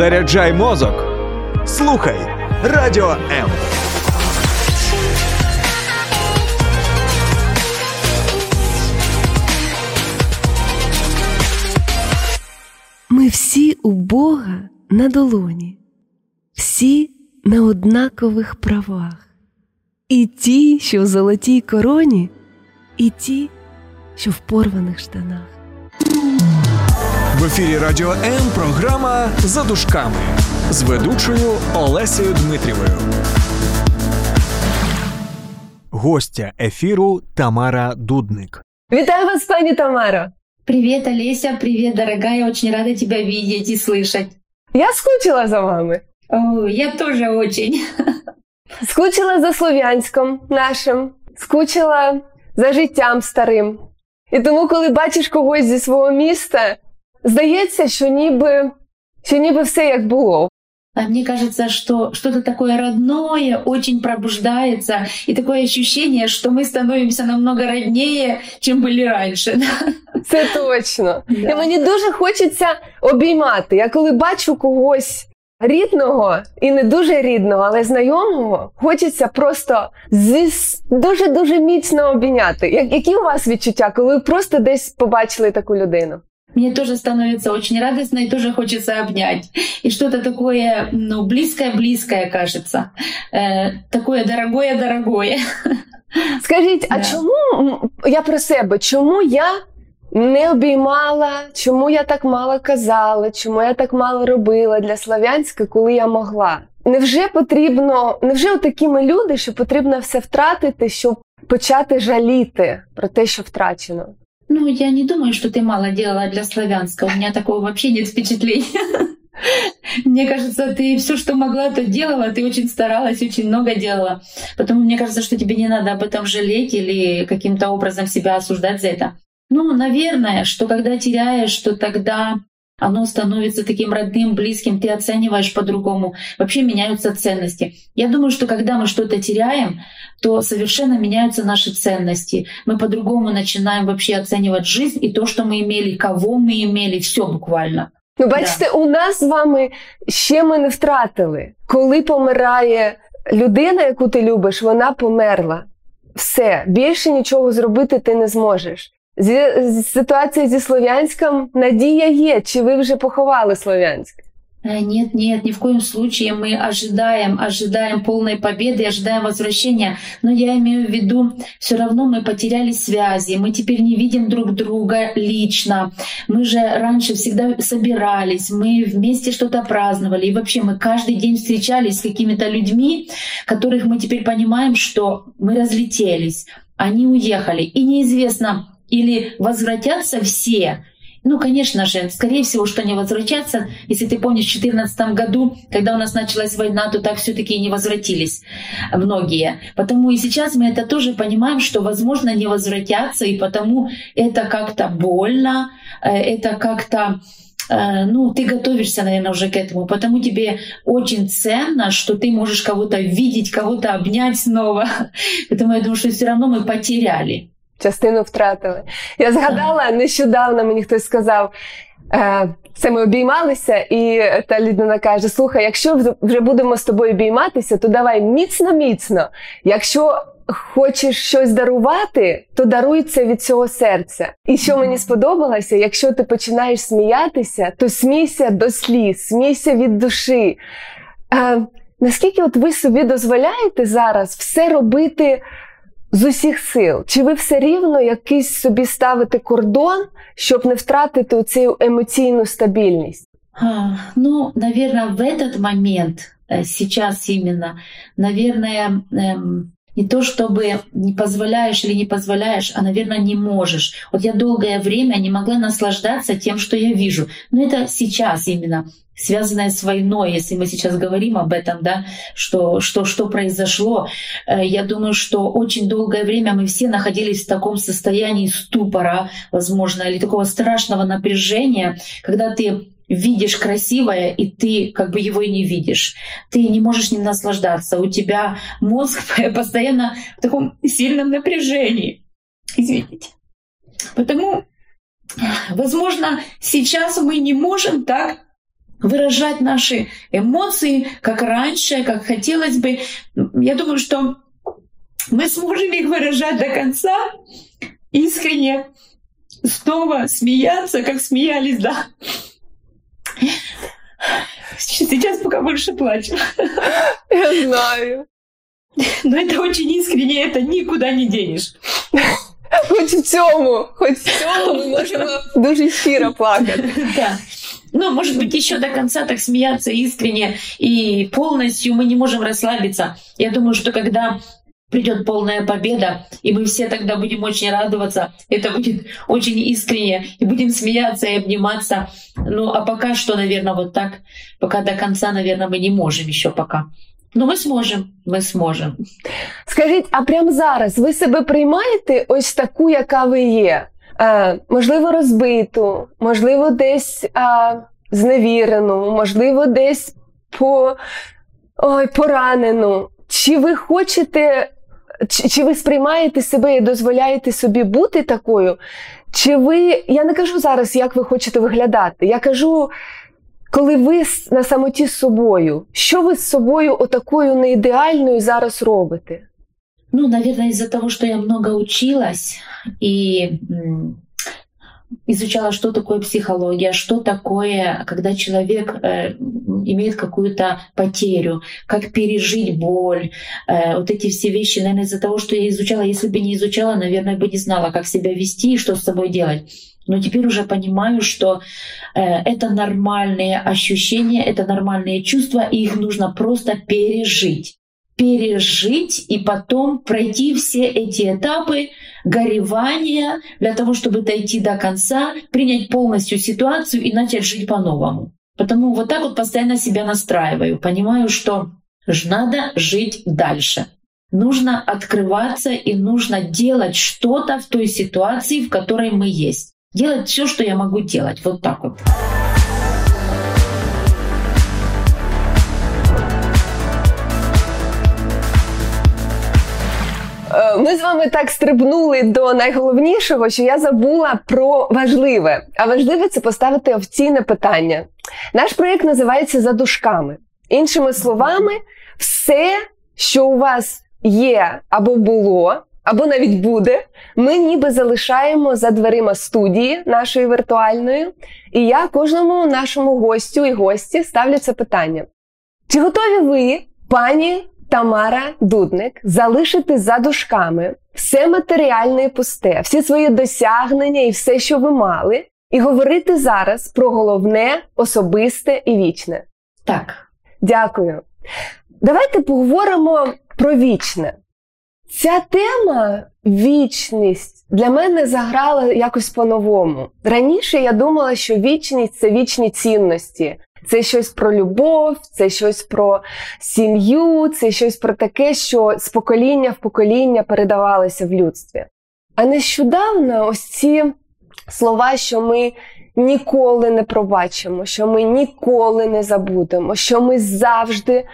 Заряджай мозок. Слухай Радіо М. Ми всі у Бога на долоні, всі на однакових правах, і ті, що в золотій короні, і ті, що в порваних штанах. В ефірі Радіо М програма за дужками з ведучою Олесею Дмитрівою. Гостя ефіру Тамара Дудник. Вітаю вас, пані Тамаро! Привет, Олеся, привет, дорогая, очень рада тебя видеть и слышать. Я скучила за вами. О, я тоже очень. Скучила за слов'янськом нашим, скучила за життям старим. І тому, коли бачиш когось зі свого міста, здається, що ніби, що ніби все як було. А мне кажется, что что-то такое родное очень пробуждается, и такое ощущение, что мы становимся намного роднее, чем были раньше. Це точно. І мені дуже хочеться обіймати. Я коли бачу когось рідного і не дуже рідного, але знайомого, хочеться просто дуже дуже міцно обійняти. Які у вас відчуття, коли ви просто десь побачили таку людину? Мне тоже становится очень радостно и тоже хочется обнять. И что-то такое, ну, близкое-близкое кажется. Э, такое дорогое-дорогое. Скажіть, а Да. чому я про себе? Чому я не обіймала? Чому я так мало казала? Чому я так мало робила для Слов'янська, коли я могла? Невже потрібно, невже такі ми люди, що потрібно все втратити, щоб почати жаліти про те, що втрачено? Ну, я не думаю, что ты мало делала для славянского. У меня такого вообще нет впечатления. Мне кажется, ты все, что могла, то делала. Ты очень старалась, очень много делала. Поэтому мне кажется, что тебе не надо об этом жалеть или каким-то образом себя осуждать за это. Ну, наверное, что когда теряешь, что тогда оно становится таким родным, близким, ты оцениваешь по-другому. Вообще меняются ценности. Я думаю, что когда мы что-то теряем, то совершенно меняются наши ценности. Мы по-другому начинаем вообще оценивать жизнь и то, что мы имели, кого мы имели, все буквально. Ну, бачите, у нас з вами ще ми не втратили. Коли помирає людина, яку ти любиш, вона померла. Все, більше нічого зробити ти не зможеш. Зі, з- ситуація зі Слов'янськом надія є. Чи ви вже поховали Слов'янськ? Э, Нет, нет, ни в коем случае мы ожидаем, ожидаем полной победы, ожидаем возвращения. Но я имею в виду, все равно мы потеряли связи, мы теперь не видим друг друга лично. Мы же раньше всегда собирались, мы вместе что-то праздновали. И вообще мы каждый день встречались с какими-то людьми, которых мы теперь понимаем, что мы разлетелись, они уехали. И неизвестно, или возвратятся все, ну, конечно же, скорее всего, что не возвратятся. Если ты помнишь, в 2014 году, когда у нас началась война, то так все таки и не возвратились многие. Потому и сейчас мы это тоже понимаем, что, возможно, не возвратятся, и потому это как-то больно, э, это как-то э, ну, ты готовишься, наверное, уже к этому, потому тебе очень ценно, что ты можешь кого-то видеть, кого-то обнять снова. Поэтому я думаю, что все равно мы потеряли. Частину втратили. Я згадала нещодавно, мені хтось сказав. е, Це ми обіймалися, і та людина каже: Слухай, якщо вже- будемо з тобою обійматися, то давай міцно, міцно. Якщо хочеш щось дарувати, то даруй це від цього серця. І що мені сподобалося, якщо ти починаєш сміятися, то смійся до сліз, смійся від душі. Е, наскільки от ви собі дозволяєте зараз все робити з усіх сил? Чи ви все рівно якийсь собі ставите кордон, щоб не втратити цю емоційну стабільність? А, Ну, наверное, в этот момент, э, сейчас именно, наверное, эм, не то чтобы не позволяешь или не позволяешь, а, наверное, не можешь. Вот я долгое время не могла наслаждаться тем, что я вижу. Но это сейчас именно связанное с войной, если мы сейчас говорим об этом, да, что, что, что произошло. Э, Я думаю, что очень долгое время мы все находились в таком состоянии ступора, возможно, или такого страшного напряжения, когда ты видишь красивое, и ты как бы его и не видишь. Ты не можешь ним наслаждаться. У тебя мозг постоянно в таком сильном напряжении. Извините. Потому, возможно, сейчас мы не можем так выражать наши эмоции, как раньше, как хотелось бы. Я думаю, что мы сможем их выражать до конца искренне, снова смеяться, как смеялись, да. Сейчас пока больше плачу. Я знаю. Но это очень искренне, это никуда не денешь. Хоч в цьому, хоч в цьому ми можемо дуже щиро плакати. Да Ну, может быть, еще до конца так смеяться искренне и полностью мы не можем расслабиться. Я думаю, что когда придет полная победа, и мы все тогда будем очень радоваться. Это будет очень искренне, и будем смеяться и обниматься. Ну, а пока что, наверное, вот так, пока до конца, наверное, мы не можем еще пока. Ну, ми зможемо, ми зможемо. Скажіть, а прямо зараз ви себе приймаєте ось таку, яка ви є? Е, можливо, розбиту, можливо, десь зневірену, можливо, десь по, ой, поранену. Чи ви хочете, чи, чи ви сприймаєте себе і дозволяєте собі бути такою? Чи ви, я не кажу зараз, як ви хочете виглядати, я кажу. Коли ви на самоті з собою, що ви з собою отакою неідеальною зараз робите? Ну, наверное, из-за того, что я много училась и изучала, что такое психология, что такое, когда человек э, имеет какую-то потерю, как пережить боль, э, вот эти все вещи, наверное, из-за того, что я изучала, если бы не изучала, наверное, бы не знала, как себя вести и что с собой делать. Но теперь уже понимаю, что э, это нормальные ощущения, это нормальные чувства, и их нужно просто пережить пережить и потом пройти все эти этапы горевания для того, чтобы дойти до конца, принять полностью ситуацию и начать жить по-новому. Потому вот так вот постоянно себя настраиваю, понимаю, что надо жить дальше. Нужно открываться и нужно делать что-то в той ситуации, в которой мы есть. Делать все, что я могу делать. Вот так вот. Ми з вами так стрибнули до найголовнішого, що я забула про важливе. А важливе це поставити офіційне питання. Наш проєкт називається За дужками. Іншими словами, все, що у вас є або було, або навіть буде, ми ніби залишаємо за дверима студії нашої віртуальної. І я кожному нашому гостю і гості ставлю це питання: чи готові ви, пані Тамара Дудник залишити за дужками все матеріальне і пусте, всі свої досягнення і все, що ви мали, і говорити зараз про головне, особисте і вічне. Так. Дякую. Давайте поговоримо про вічне. Ця тема вічність для мене заграла якось по-новому. Раніше я думала, що вічність це вічні цінності, це щось про любов, це щось про сім'ю, це щось про таке, що з покоління в покоління передавалося в людстві. А нещодавно ось ці слова, що ми ніколи не пробачимо, що ми ніколи не забудемо, що ми завжди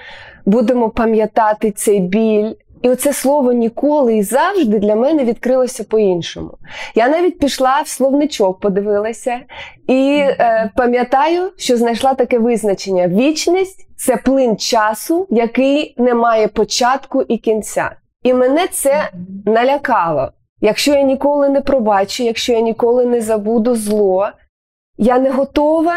будемо пам'ятати цей біль. І оце слово ніколи і завжди для мене відкрилося по-іншому. Я навіть пішла в словничок, подивилася, і е, пам'ятаю, що знайшла таке визначення: вічність це плин часу, який не має початку і кінця. І мене це налякало. Якщо я ніколи не пробачу, якщо я ніколи не забуду зло, я не готова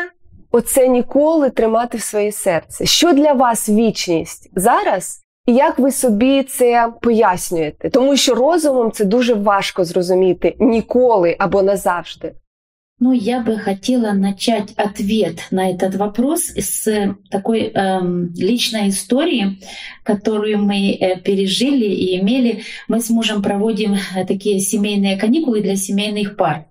оце ніколи тримати в своє серце. Що для вас вічність зараз? І як ви собі це пояснюєте? Тому що розумом це дуже важко зрозуміти ніколи або назавжди. Ну, я бы хотела начать ответ на этот вопрос с такой эм, личной истории, которую мы э, пережили и имели. Мы с мужем проводим э, такие семейные каникулы для семейных пар.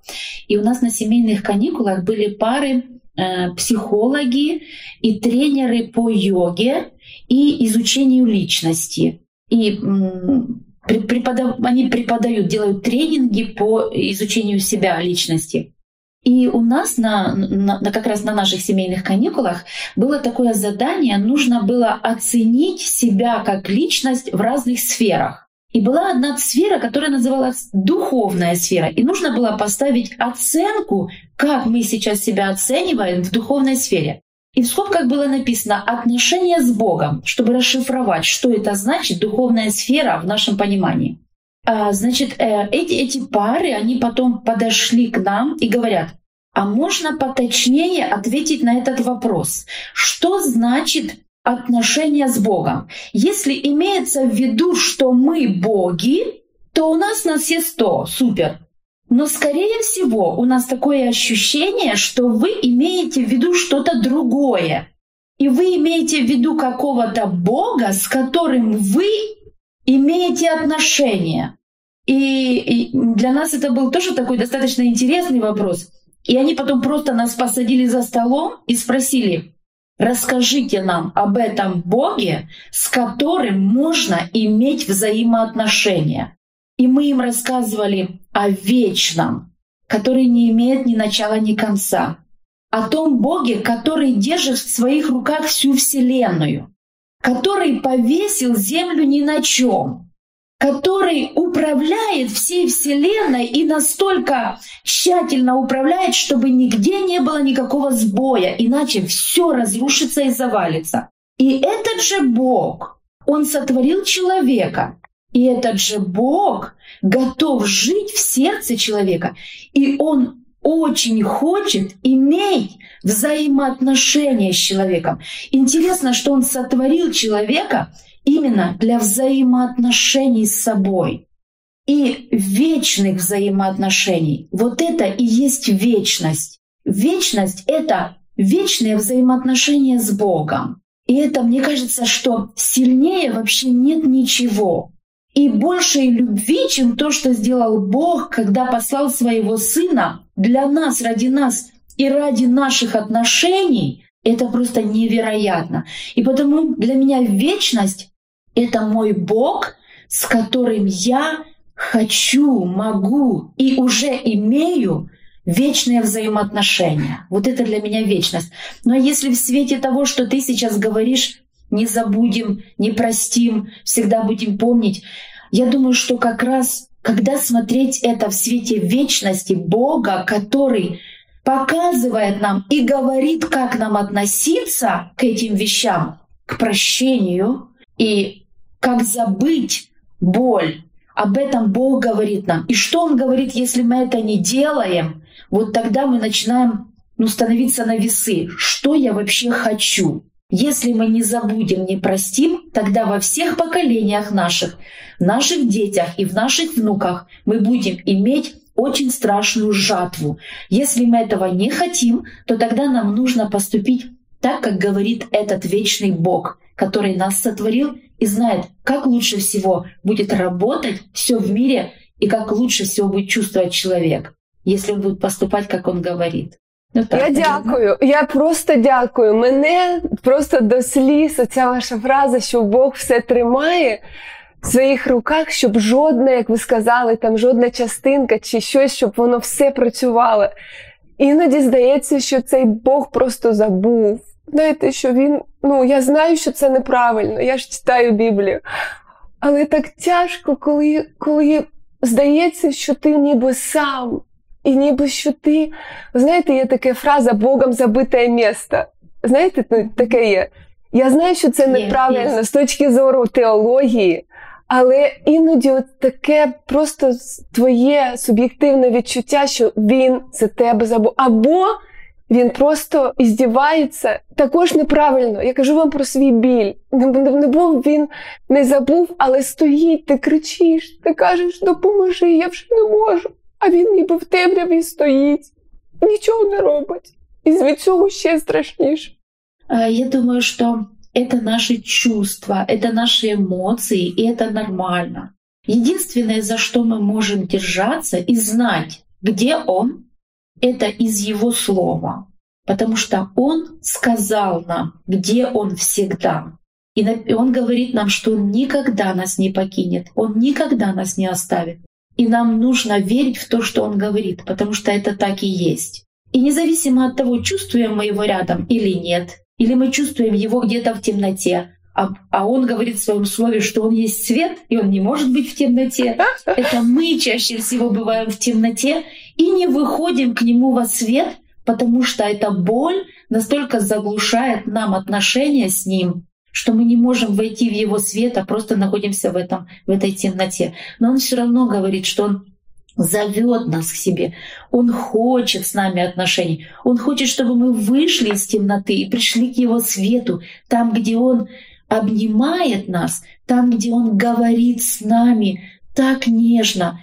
И у нас на семейных каникулах были пары э, психологи и тренеры по йоге и изучению личности. И преподав... они преподают, делают тренинги по изучению себя личности. И у нас на, на, как раз на наших семейных каникулах было такое задание, нужно было оценить себя как личность в разных сферах. И была одна сфера, которая называлась духовная сфера. И нужно было поставить оценку, как мы сейчас себя оцениваем в духовной сфере. И в скобках было написано «отношения с Богом», чтобы расшифровать, что это значит духовная сфера в нашем понимании. А, значит, э, эти, эти пары, они потом подошли к нам и говорят, а можно поточнее ответить на этот вопрос? Что значит отношения с Богом? Если имеется в виду, что мы боги, то у нас на все сто, супер. Но, скорее всего, у нас такое ощущение, что вы имеете в виду что-то другое. И вы имеете в виду какого-то Бога, с которым вы имеете отношения. И, и для нас это был тоже такой достаточно интересный вопрос. И они потом просто нас посадили за столом и спросили, расскажите нам об этом Боге, с которым можно иметь взаимоотношения. И мы им рассказывали о вечном, который не имеет ни начала, ни конца. О том Боге, который держит в своих руках всю Вселенную, который повесил землю ни на чем, который управляет всей Вселенной и настолько тщательно управляет, чтобы нигде не было никакого сбоя, иначе все разрушится и завалится. И этот же Бог, Он сотворил человека, и этот же Бог готов жить в сердце человека, и Он очень хочет иметь взаимоотношения с человеком. Интересно, что Он сотворил человека именно для взаимоотношений с собой и вечных взаимоотношений. Вот это и есть вечность. Вечность — это вечные взаимоотношения с Богом. И это, мне кажется, что сильнее вообще нет ничего и большей любви, чем то, что сделал Бог, когда послал своего Сына для нас, ради нас и ради наших отношений, это просто невероятно. И потому для меня вечность — это мой Бог, с которым я хочу, могу и уже имею вечные взаимоотношения. Вот это для меня вечность. Но если в свете того, что ты сейчас говоришь, не забудем, не простим, всегда будем помнить. Я думаю, что как раз, когда смотреть это в свете вечности Бога, который показывает нам и говорит, как нам относиться к этим вещам, к прощению и как забыть боль. Об этом Бог говорит нам. И что Он говорит, если мы это не делаем? Вот тогда мы начинаем ну, становиться на весы. Что я вообще хочу? Если мы не забудем, не простим, тогда во всех поколениях наших, в наших детях и в наших внуках мы будем иметь очень страшную жатву. Если мы этого не хотим, то тогда нам нужно поступить так, как говорит этот вечный Бог, который нас сотворил и знает, как лучше всего будет работать все в мире и как лучше всего будет чувствовать человек, если он будет поступать, как он говорит. Ну, так, я дякую. Я просто дякую. Мене просто до сліз оця ваша фраза, що Бог все тримає в своїх руках, щоб жодна, як ви сказали, там жодна частинка чи щось, щоб воно все працювало. Іноді здається, що цей Бог просто забув. Знаєте, що він, ну я знаю, що це неправильно, я ж читаю Біблію. Але так тяжко, коли, коли здається, що ти ніби сам. І ніби що ти, знаєте, є така фраза Богом забите місто. Знаєте, ну, таке є. Я знаю, що це неправильно є, з точки зору теології, але іноді от таке просто твоє суб'єктивне відчуття, що він за тебе забув. Або він просто іздівається також неправильно. Я кажу вам про свій біль. Не, не був він не забув, але стоїть, ти кричиш, ти кажеш, допоможи, я вже не можу. А він ніби в темряві стоїть, нічого не робить. І від цього ще страшніше. Я думаю, что это наши чувства, это наши эмоции, и это нормально. Единственное, за что мы можем держаться и знать, где Он, это из Его Слова. Потому что Он сказал нам, где Он всегда. И Он говорит нам, что Он никогда нас не покинет, Он никогда нас не оставит. И нам нужно верить в то, что он говорит, потому что это так и есть. И независимо от того, чувствуем мы его рядом или нет, или мы чувствуем его где-то в темноте, а, а он говорит в своем слове, что он есть свет, и он не может быть в темноте. Это мы чаще всего бываем в темноте и не выходим к нему во свет, потому что эта боль настолько заглушает нам отношения с Ним, что мы не можем войти в Его свет, а просто находимся в, этом, в этой темноте. Но Он все равно говорит, что Он зовет нас к себе. Он хочет с нами отношений. Он хочет, чтобы мы вышли из темноты и пришли к Его свету, там, где Он обнимает нас, там, где Он говорит с нами так нежно,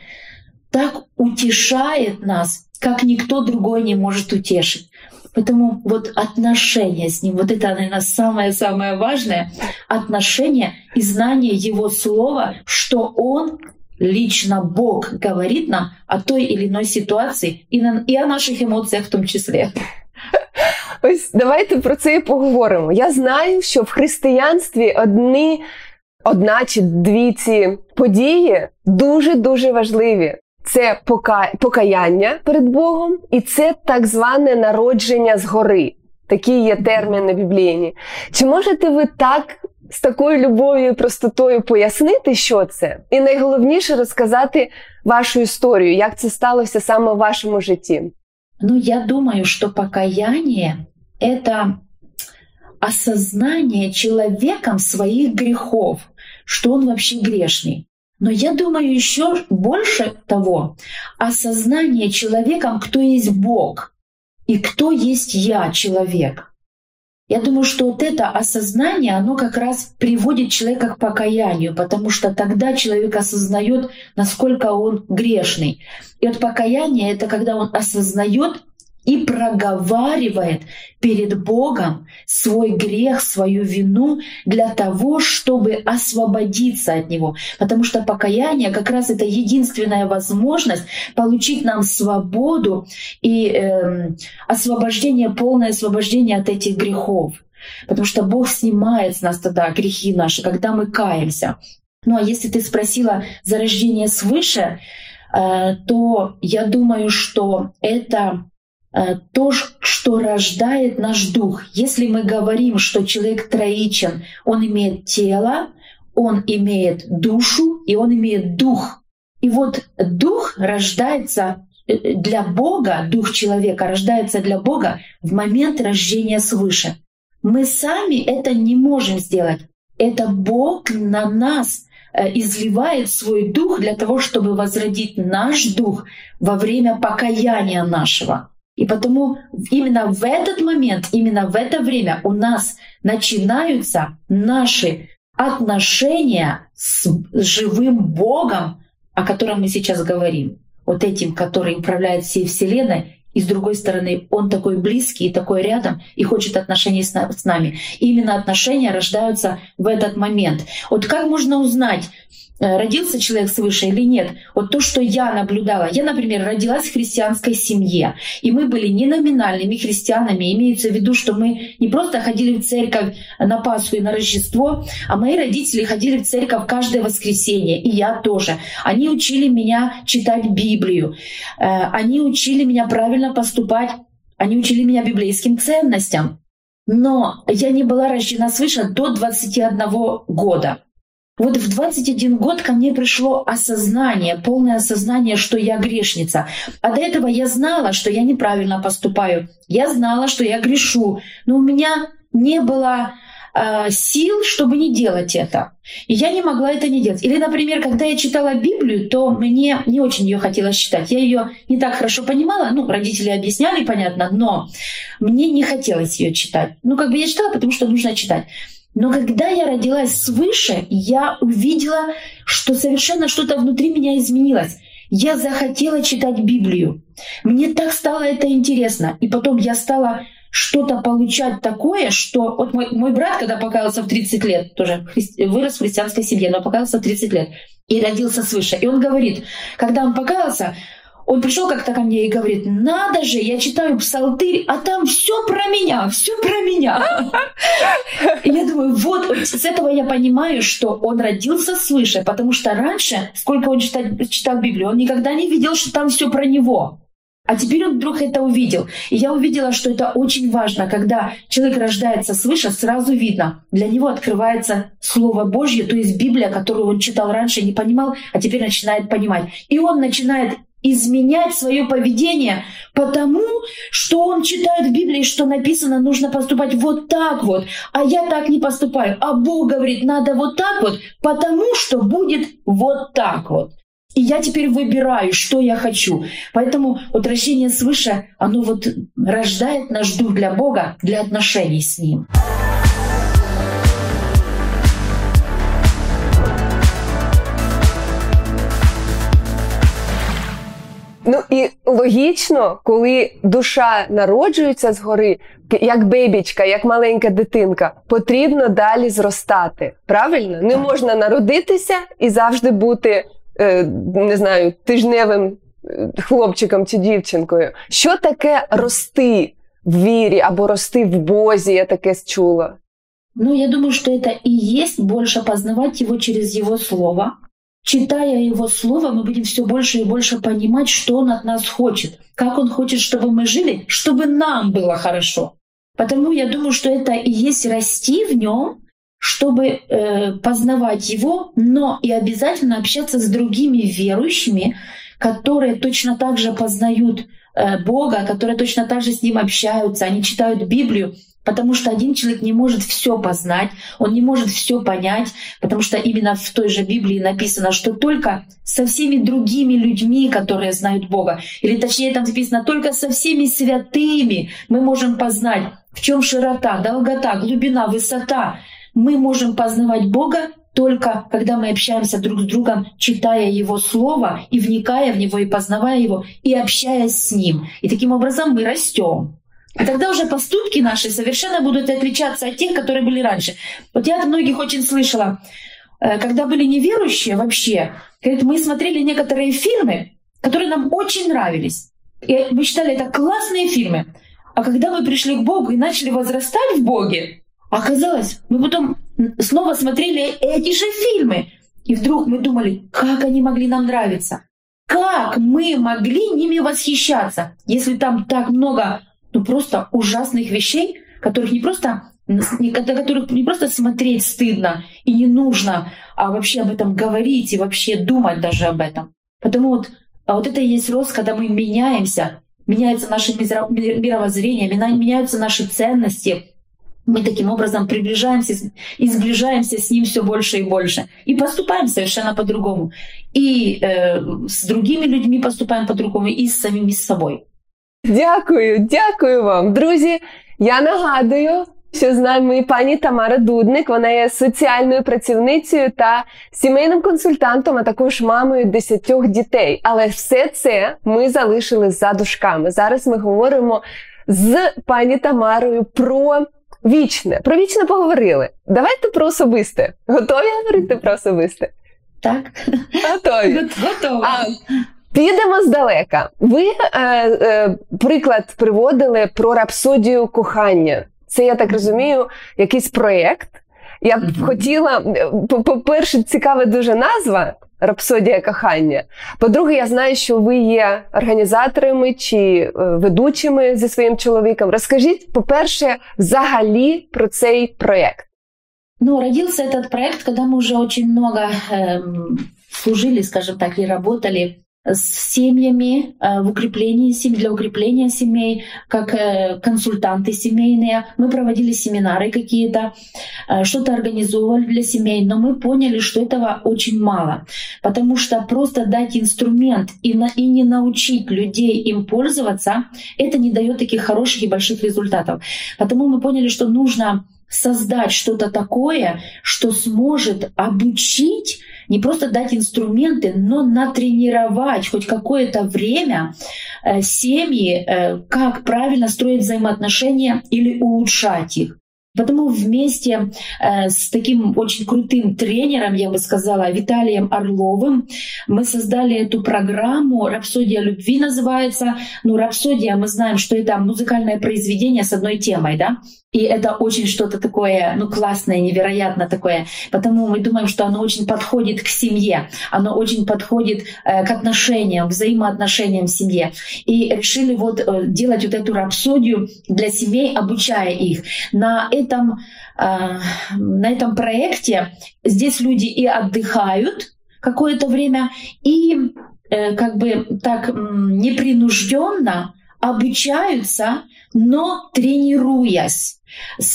так утешает нас, как никто другой не может утешить. Поэтому вот отношения с Ним, вот это, наверное, самое-самое важное, отношение и знание Его Слова, что Он лично Бог говорит нам о той или иной ситуации і, на, і о наших емоціях в тому числі. Ось давайте про це і поговоримо. Я знаю, що в християнстві одні, одна чи дві ці події дуже дуже важливі. Це пока... покаяння перед Богом, і це так зване народження згори. Такі є терміни біблійні. Чи можете ви так з такою любов'ю і простотою пояснити, що це? І найголовніше розказати вашу історію, як це сталося саме в вашому житті? Ну, я думаю, что покаяние — это осознание человеком своих грехов, что он вообще грешный. Но я думаю еще больше того, осознание человеком, кто есть Бог и кто есть я, человек. Я думаю, что вот это осознание, оно как раз приводит человека к покаянию, потому что тогда человек осознает, насколько он грешный. И вот покаяние — это когда он осознает и проговаривает перед Богом свой грех, свою вину для того, чтобы освободиться от него. Потому что покаяние как раз это единственная возможность получить нам свободу и э, освобождение, полное освобождение от этих грехов. Потому что Бог снимает с нас тогда грехи наши, когда мы каемся. Ну а если ты спросила за рождение свыше, э, то я думаю, что это то, что рождает наш дух. Если мы говорим, что человек троичен, он имеет тело, он имеет душу и он имеет дух. И вот дух рождается э, для Бога, дух человека рождается для Бога в момент рождения свыше. Мы сами это не можем сделать. Это Бог на нас э, изливает свой дух для того, чтобы возродить наш дух во время покаяния нашего. И потому именно в этот момент, именно в это время у нас начинаются наши отношения с живым Богом, о котором мы сейчас говорим. Вот этим, который управляет всей Вселенной, и с другой стороны, он такой близкий и такой рядом и хочет отношений с, нами. И именно отношения рождаются в этот момент. Вот как можно узнать, родился человек свыше или нет. Вот то, что я наблюдала. Я, например, родилась в христианской семье, и мы были не номинальными христианами. Имеется в виду, что мы не просто ходили в церковь на Пасху и на Рождество, а мои родители ходили в церковь каждое воскресенье, и я тоже. Они учили меня читать Библию, э, они учили меня правильно поступать, они учили меня библейским ценностям. Но я не была рождена свыше до 21 года. Вот в 21 год ко мне пришло осознание, полное осознание, что я грешница. А до этого я знала, что я неправильно поступаю. Я знала, что я грешу. Но у меня не было э, сил, чтобы не делать это. И я не могла это не делать. Или, например, когда я читала Библию, то мне не очень ее хотелось читать. Я ее не так хорошо понимала. Ну, родители объясняли, понятно, но мне не хотелось ее читать. Ну, как бы я читала, потому что нужно читать. Но когда я родилась свыше, я увидела, что совершенно что-то внутри меня изменилось. Я захотела читать Библию. Мне так стало это интересно. И потом я стала что-то получать такое, что... Вот мой, мой брат, когда покаялся в 30 лет, тоже вырос в христианской семье, но покаялся в 30 лет и родился свыше. И он говорит, когда он покаялся, он пришел как-то ко мне и говорит, надо же, я читаю псалтырь, а там все про меня, все про меня. Я думаю, вот с этого я понимаю, что он родился свыше, потому что раньше, сколько он читал Библию, он никогда не видел, что там все про него. А теперь он вдруг это увидел. И я увидела, что это очень важно, когда человек рождается свыше, сразу видно. Для него открывается Слово Божье, то есть Библия, которую он читал раньше, не понимал, а теперь начинает понимать. И он начинает изменять свое поведение, потому что он читает в Библии, что написано, нужно поступать вот так вот, а я так не поступаю. А Бог говорит, надо вот так вот, потому что будет вот так вот. И я теперь выбираю, что я хочу. Поэтому вот рождение свыше, оно вот рождает наш дух для Бога, для отношений с Ним. Ну і логічно, коли душа народжується згори, як бебічка, як маленька дитинка, потрібно далі зростати. Правильно? Не можна народитися і завжди бути, е, не знаю, тижневим е, хлопчиком чи дівчинкою. Що таке рости в вірі або рости в Бозі? Я таке чула. Ну, я думаю, что это и есть больше познавать его через его слово. Читая его слово, мы будем все больше и больше понимать, что он от нас хочет, как он хочет, чтобы мы жили, чтобы нам было хорошо. Потому я думаю, что это и есть расти в нем, чтобы э, познавать его, но и обязательно общаться с другими верующими, которые точно так же познают э, Бога, которые точно так же с Ним общаются, они читают Библию, Потому что один человек не может все познать, он не может все понять, потому что именно в той же Библии написано, что только со всеми другими людьми, которые знают Бога, или точнее там написано, только со всеми святыми мы можем познать, в чем широта, долгота, глубина, высота. Мы можем познавать Бога только когда мы общаемся друг с другом, читая Его Слово и вникая в Него, и познавая Его, и общаясь с Ним. И таким образом мы растем. И тогда уже поступки наши совершенно будут отличаться от тех, которые были раньше. Вот я от многих очень слышала, э, когда были неверующие вообще, говорит, мы смотрели некоторые фильмы, которые нам очень нравились. И мы считали это классные фильмы. А когда мы пришли к Богу и начали возрастать в Боге, оказалось, мы потом снова смотрели эти же фильмы. И вдруг мы думали, как они могли нам нравиться. Как мы могли ними восхищаться, если там так много ну, просто ужасных вещей, которых не просто которых не просто смотреть стыдно и не нужно, а вообще об этом говорить и вообще думать даже об этом. Потому вот, а вот это и есть рост, когда мы меняемся, меняется наше мировоззрение, меняются наши ценности. Мы таким образом приближаемся и сближаемся с ним все больше и больше. И поступаем совершенно по-другому. И э, с другими людьми поступаем по-другому, и с самими собой. Дякую, дякую вам, друзі. Я нагадую, що з нами пані Тамара Дудник. Вона є соціальною працівницею та сімейним консультантом, а також мамою десятьох дітей. Але все це ми залишили за дужками. Зараз ми говоримо з пані Тамарою про вічне. Про вічне поговорили. Давайте про особисте. Готові говорити про особисте? Так. Готові. Готова. Підемо здалека. Ви е, е, приклад приводили про рапсодію кохання. Це я так розумію, якийсь проєкт. Я б mm-hmm. хотіла, по-перше, цікава дуже назва Рапсодія кохання. По-друге, я знаю, що ви є організаторами чи е, ведучими зі своїм чоловіком. Розкажіть, по-перше, взагалі про цей проєкт. Ну, родился этот проект, когда мы уже очень много э, служили, скажем так, и работали с семьями э, в укреплении семей, для укрепления семей, как э, консультанты семейные. Мы проводили семинары какие-то, э, что-то организовывали для семей, но мы поняли, что этого очень мало, потому что просто дать инструмент и, на, и не научить людей им пользоваться, это не дает таких хороших и больших результатов. Потому мы поняли, что нужно создать что-то такое, что сможет обучить не просто дать инструменты, но натренировать хоть какое-то время э, семьи, э, как правильно строить взаимоотношения или улучшать их. Потому вместе э, с таким очень крутым тренером, я бы сказала, Виталием Орловым, мы создали эту программу «Рапсодия любви» называется. Ну, «Рапсодия» мы знаем, что это музыкальное произведение с одной темой, да? И это очень что-то такое, ну, классное, невероятно такое. Потому мы думаем, что оно очень подходит к семье, оно очень подходит э, к отношениям, взаимоотношениям в семье. И решили вот э, делать вот эту рапсодию для семей, обучая их. На этом, э, на этом проекте здесь люди и отдыхают какое-то время, и э, как бы так непринужденно обучаются, но тренируясь.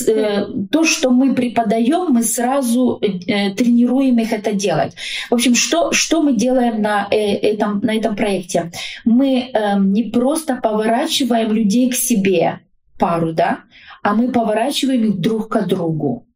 Э, То, что мы преподаем, мы сразу э, тренируем их это делать. В общем, что, что мы делаем на, этом, на этом проекте? Мы э, не просто поворачиваем людей к себе, пару, да, а мы поворачиваем их друг к другу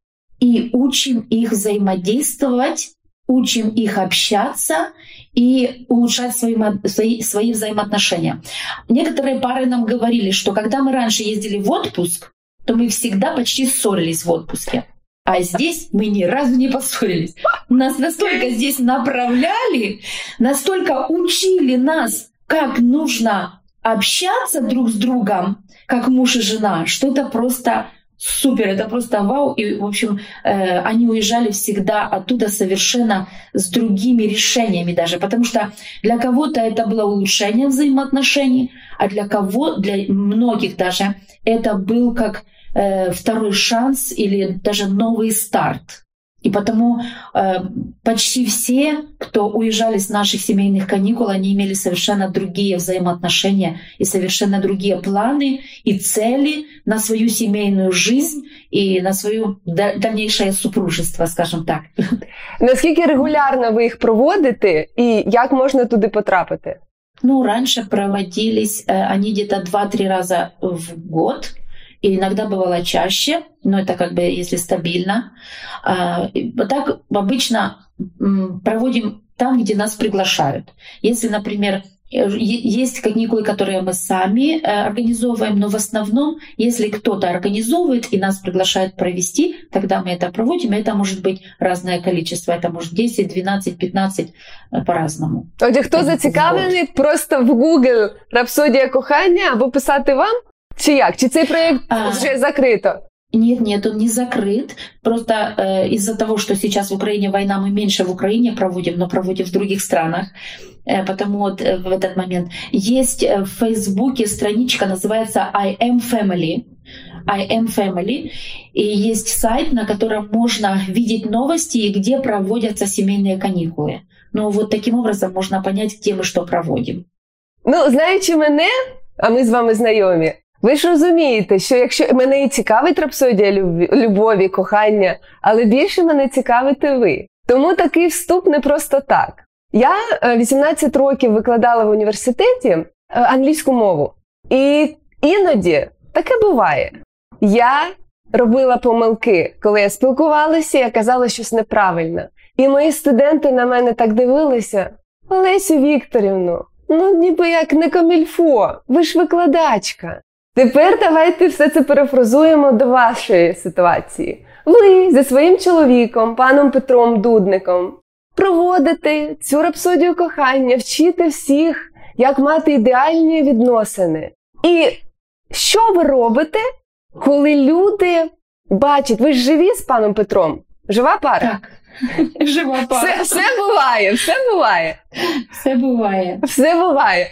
и учим их взаимодействовать, учим их общаться и улучшать свои, свои, свои взаимоотношения. Некоторые пары нам говорили, что когда мы раньше ездили в отпуск, то мы всегда почти ссорились в отпуске. А здесь мы ни разу не поссорились. Нас настолько здесь направляли, настолько учили нас, как нужно общаться друг с другом, как муж и жена, что это просто супер, это просто вау. И, в общем, э, они уезжали всегда оттуда совершенно с другими решениями даже, потому что для кого-то это было улучшение взаимоотношений, а для кого, для многих даже, это был как э, второй шанс или даже новый старт. И потому э, почти все, кто уезжали с наших семейных каникул, они имели совершенно другие взаимоотношения и совершенно другие планы и цели на свою семейную жизнь и на свое да- дальнейшее супружество, скажем так. Наскільки регулярно ви їх проводите, і як можна туди потрапити? Ну, раньше проводились э, они где-то 2-3 раза в год, И иногда бывало чаще, но это как бы если стабильно. А, Вот так обычно проводим там, где нас приглашают. Если, например, э, есть каникулы, которые мы сами э, организовываем, но в основном, если кто-то организовывает и нас приглашает провести, тогда мы это проводим, и это может быть разное количество, это может 10, 12, 15 э, по-разному. Отже, хто Так, зацікавлений, просто в Google Рапсодія кохання або писати вам? Чи як? Чи цей проєкт А. вже закрито? Нет, нет, он не закрыт. Просто э, из-за того, что сейчас в Украине война, мы меньше в Украине проводим, но проводим в других странах. Э, потому вот э, в этот момент есть в Фейсбуке страничка, называется I am Family. I am Family. И есть сайт, на котором можно видеть новости и где проводятся семейные каникулы. Ну вот таким образом можно понять, где мы что проводим. Ну, знаючи мене, а ми з вами знайомі, ви ж розумієте, що якщо мене і цікавить рапсодія любові, кохання, але більше мене цікавите ви. Тому такий вступ не просто так. Я е, 18 років викладала в університеті е, англійську мову, і іноді таке буває. Я робила помилки, коли я спілкувалася, я казала щось неправильно. І мої студенти на мене так дивилися: Олесю Вікторівну, ну ніби як не комільфо, ви ж викладачка. Тепер давайте все це перефразуємо до вашої ситуації. Ви зі своїм чоловіком, паном Петром Дудником, проводите цю рапсодію кохання, вчите всіх, як мати ідеальні відносини. І що ви робите, коли люди бачать, ви ж живі з паном Петром? Жива пара? Так, жива Все, все буває, все буває. Все буває. Все буває.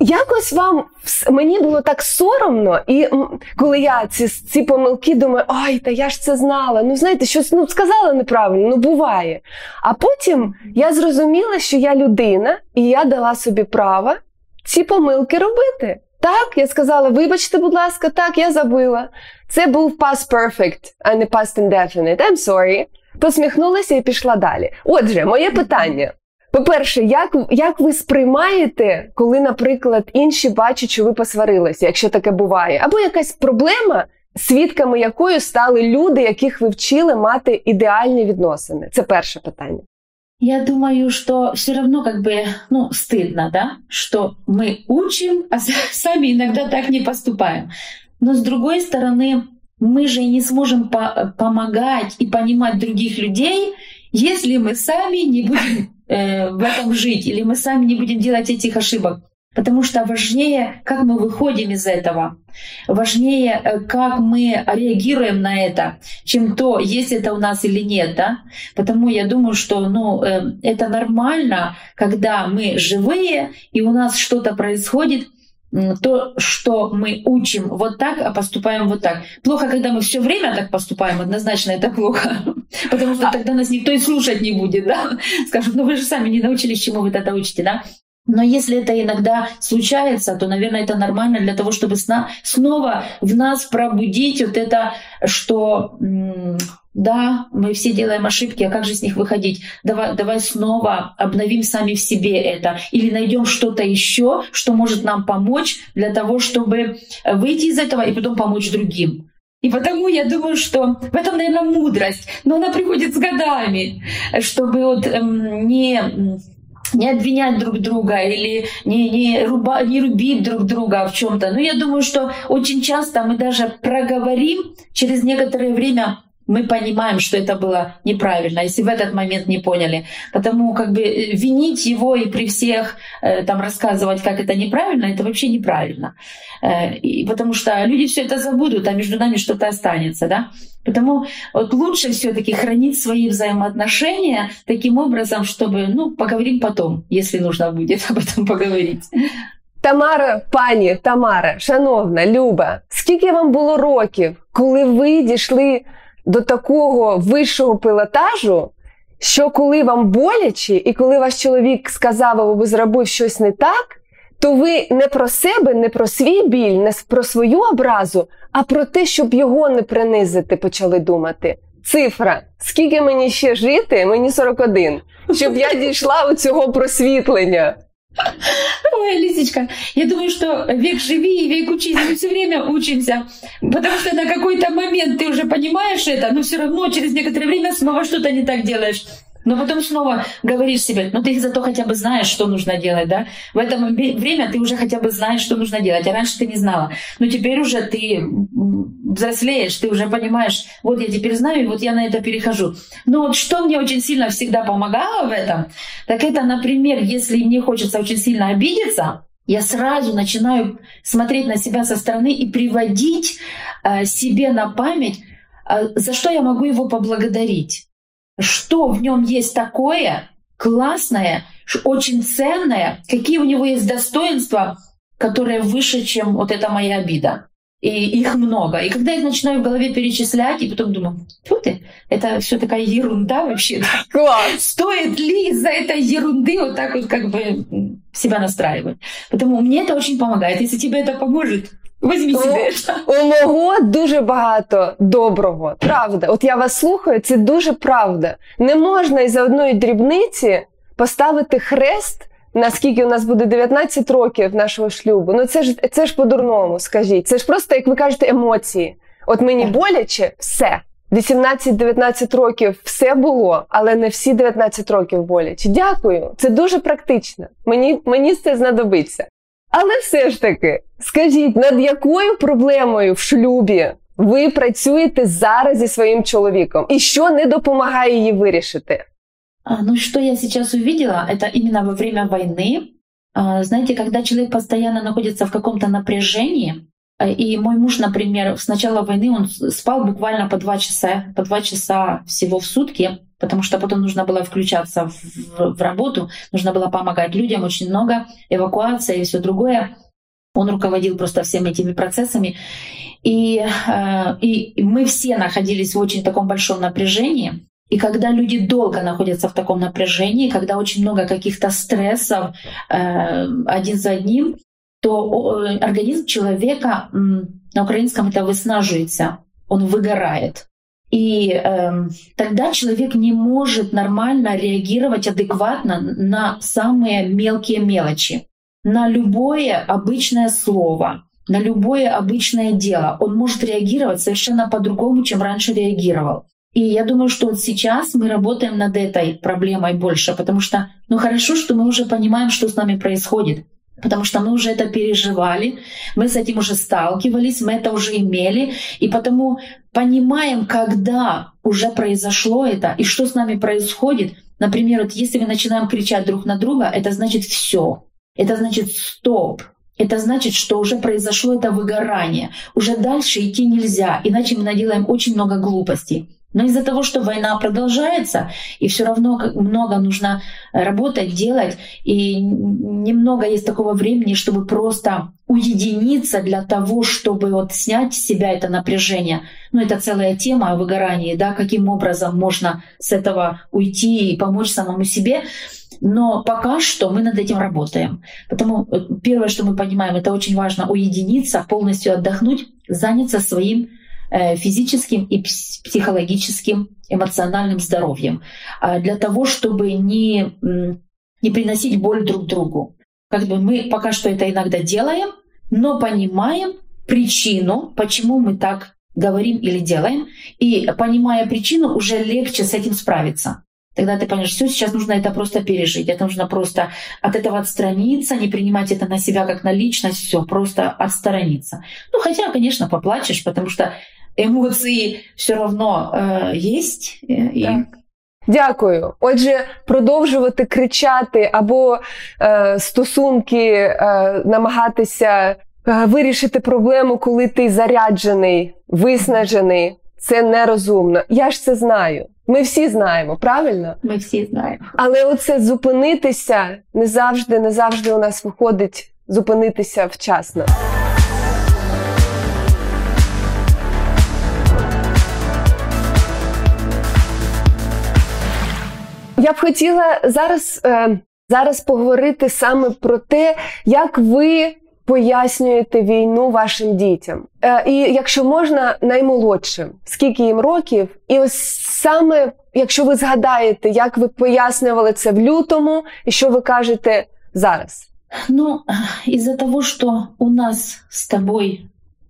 Якось вам мені було так соромно, і коли я ці, ці помилки думаю, ой, та я ж це знала. Ну знаєте, щось ну сказала неправильно, ну буває. А потім я зрозуміла, що я людина, і я дала собі право ці помилки робити. Так, я сказала, вибачте, будь ласка, так, я забила. Це був past perfect, а не past indefinite. I'm sorry. Посміхнулася і пішла далі. Отже, моє питання. По-перше, як, як ви сприймаєте, коли, наприклад, інші бачать, що ви посварилися, якщо таке буває, або якась проблема, свідками якої стали люди, яких ви вчили мати ідеальні відносини? Це перше питання. Я думаю, что все равно как бы, ну, стыдно, да, что мы учим, а с- сами иногда так не поступаем. Но с другой стороны, мы же не сможем по- помогать и понимать других людей, если мы сами не будем э, в этом жить, или мы сами не будем делать этих ошибок. Потому что важнее, как мы выходим из этого, важнее, э, как мы реагируем на это, чем то, есть это у нас или нет, да. Потому я думаю, что ну, э, это нормально, когда мы живые и у нас что-то происходит, то, что мы учим вот так, а поступаем вот так. Плохо, когда мы все время так поступаем, однозначно это плохо. Потому что тогда нас никто и слушать не будет, да? Скажут, ну вы же сами не научились, чему вы тогда учите, да? Но если это иногда случается, то, наверное, это нормально для того, чтобы снова в нас пробудить вот это, что да, мы все делаем ошибки, а как же с них выходить? Давай, давай снова обновим сами в себе это. Или найдем что-то еще, что может нам помочь для того, чтобы выйти из этого и потом помочь другим. И потому я думаю, что в этом, наверное, мудрость, но она приходит с годами, чтобы вот эм, не не обвинять друг друга или не, не, руба, не рубить друг друга в чем-то. Но я думаю, что очень часто мы даже проговорим через некоторое время мы понимаем, что это было неправильно, если в этот момент не поняли. Потому как бы э, винить его и при всех э, там рассказывать, как это неправильно, это вообще неправильно. Э, и потому что люди все это забудут, а между нами что-то останется, да. Потому вот лучше все-таки хранить свои взаимоотношения таким образом, чтобы, ну, поговорим потом, если нужно будет об этом поговорить. Тамара, пані Тамара, шановна Люба, скільки вам було років, коли ви дійшли до такого вищого пилотажу, що коли вам боляче, і коли ваш чоловік сказав або зробив щось не так, то ви не про себе, не про свій біль, не про свою образу, а про те, щоб його не принизити, почали думати. Цифра, скільки мені ще жити, мені 41, щоб я дійшла у цього просвітлення. Ой, Лисичка, я думаю, что век живи и век учись. Мы все время учимся. Потому что на какой-то момент ты уже понимаешь это, но все равно через некоторое время снова что-то не так делаешь. Но потом снова говоришь себе, ну ты зато хотя бы знаешь, что нужно делать, да? В это время ты уже хотя бы знаешь, что нужно делать, а раньше ты не знала. Но теперь уже ты взрослеешь, ты уже понимаешь, вот я теперь знаю, и вот я на это перехожу. Но вот что мне очень сильно всегда помогало в этом, так это, например, если мне хочется очень сильно обидеться, я сразу начинаю смотреть на себя со стороны и приводить э, себе на память, э, за что я могу его поблагодарить что в нем есть такое классное, очень ценное, какие у него есть достоинства, которые выше, чем вот эта моя обида. И их много. И когда я начинаю в голове перечислять, и потом думаю, что ты, это все такая ерунда вообще. Класс. Стоит ли из-за этой ерунды вот так вот как бы себя настраивать? Поэтому мне это очень помогает. Если тебе это поможет, Возьмі себе. У мого дуже багато доброго. Правда. От я вас слухаю, це дуже правда. Не можна із за одної дрібниці поставити хрест, наскільки у нас буде 19 років нашого шлюбу. Ну це ж це ж по-дурному, скажіть. Це ж просто, як ви кажете, емоції. От мені боляче все. 18-19 років все було, але не всі 19 років боляче. Дякую. Це дуже практично. Мені, Мені це знадобиться. Але все ж таки, скажіть, над якою проблемою в шлюбі ви працюєте зараз зі своїм чоловіком? І що не допомагає її вирішити? Ну, что я сейчас увидела, это именно во время войны. Знаете, когда человек постоянно находится в каком-то напряжении, и мой муж, например, с начала войны он спал буквально по два часа, по два часа всего в сутки, потому что потом нужно было включаться в, в работу, нужно было помогать людям очень много, эвакуация и все другое. Он руководил просто всеми этими процессами. И, э, и мы все находились в очень таком большом напряжении. И когда люди долго находятся в таком напряжении, когда очень много каких-то стрессов э, один за одним, то организм человека на украинском это выснаживается, он выгорает. И э, тогда человек не может нормально реагировать адекватно на самые мелкие мелочи, на любое обычное слово, на любое обычное дело. Он может реагировать совершенно по-другому, чем раньше реагировал. И я думаю, что вот сейчас мы работаем над этой проблемой больше, потому что, ну хорошо, что мы уже понимаем, что с нами происходит потому что мы уже это переживали, мы с этим уже сталкивались, мы это уже имели, и потому понимаем, когда уже произошло это и что с нами происходит. Например, вот если мы начинаем кричать друг на друга, это значит все, это значит стоп, это значит, что уже произошло это выгорание, уже дальше идти нельзя, иначе мы наделаем очень много глупостей. Но из-за того, что война продолжается, и все равно много нужно работать, делать, и немного есть такого времени, чтобы просто уединиться для того, чтобы вот снять с себя это напряжение. Ну, это целая тема о выгорании, да, каким образом можно с этого уйти и помочь самому себе. Но пока что мы над этим работаем. Потому э, первое, что мы понимаем, это очень важно уединиться, полностью отдохнуть, заняться своим Э, физическим и психологическим, эмоциональным здоровьем, а для того, чтобы не, не приносить боль друг другу. Как бы мы пока что это иногда делаем, но понимаем причину, почему мы так говорим или делаем, и понимая причину, уже легче с этим справиться. Тогда ты понимаешь, все, сейчас нужно это просто пережить, это нужно просто от этого отстраниться, не принимать это на себя как на личность, все, просто отстраниться. Ну, хотя, конечно, поплачешь, потому что емоції все равно е, є. І... Так. Дякую. Отже, продовжувати кричати або е, стосунки е, намагатися е, вирішити проблему, коли ти заряджений, виснажений. Це нерозумно. Я ж це знаю. Ми всі знаємо, правильно? Ми всі знаємо. Але оце зупинитися не завжди, не завжди у нас виходить зупинитися вчасно. Б хотіла зараз, е, зараз поговорити саме про те, як ви. Пояснюєте війну вашим дітям, Е, і якщо можна, наймолодшим, скільки їм років, і ось саме якщо ви згадаєте, як ви пояснювали це в лютому, і що ви кажете зараз? Ну, из-за того, что у нас с тобой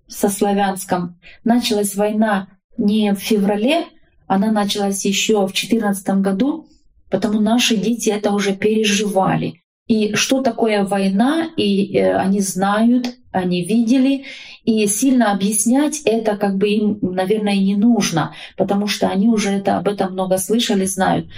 со Славянском началась война не в феврале, она началась еще в 2014 году, потому наши дети это уже переживали. И что такое война, и э, они знают, они видели, и сильно объяснять это как бы им, наверное, не нужно, потому что они уже это, об этом много слышали, знают.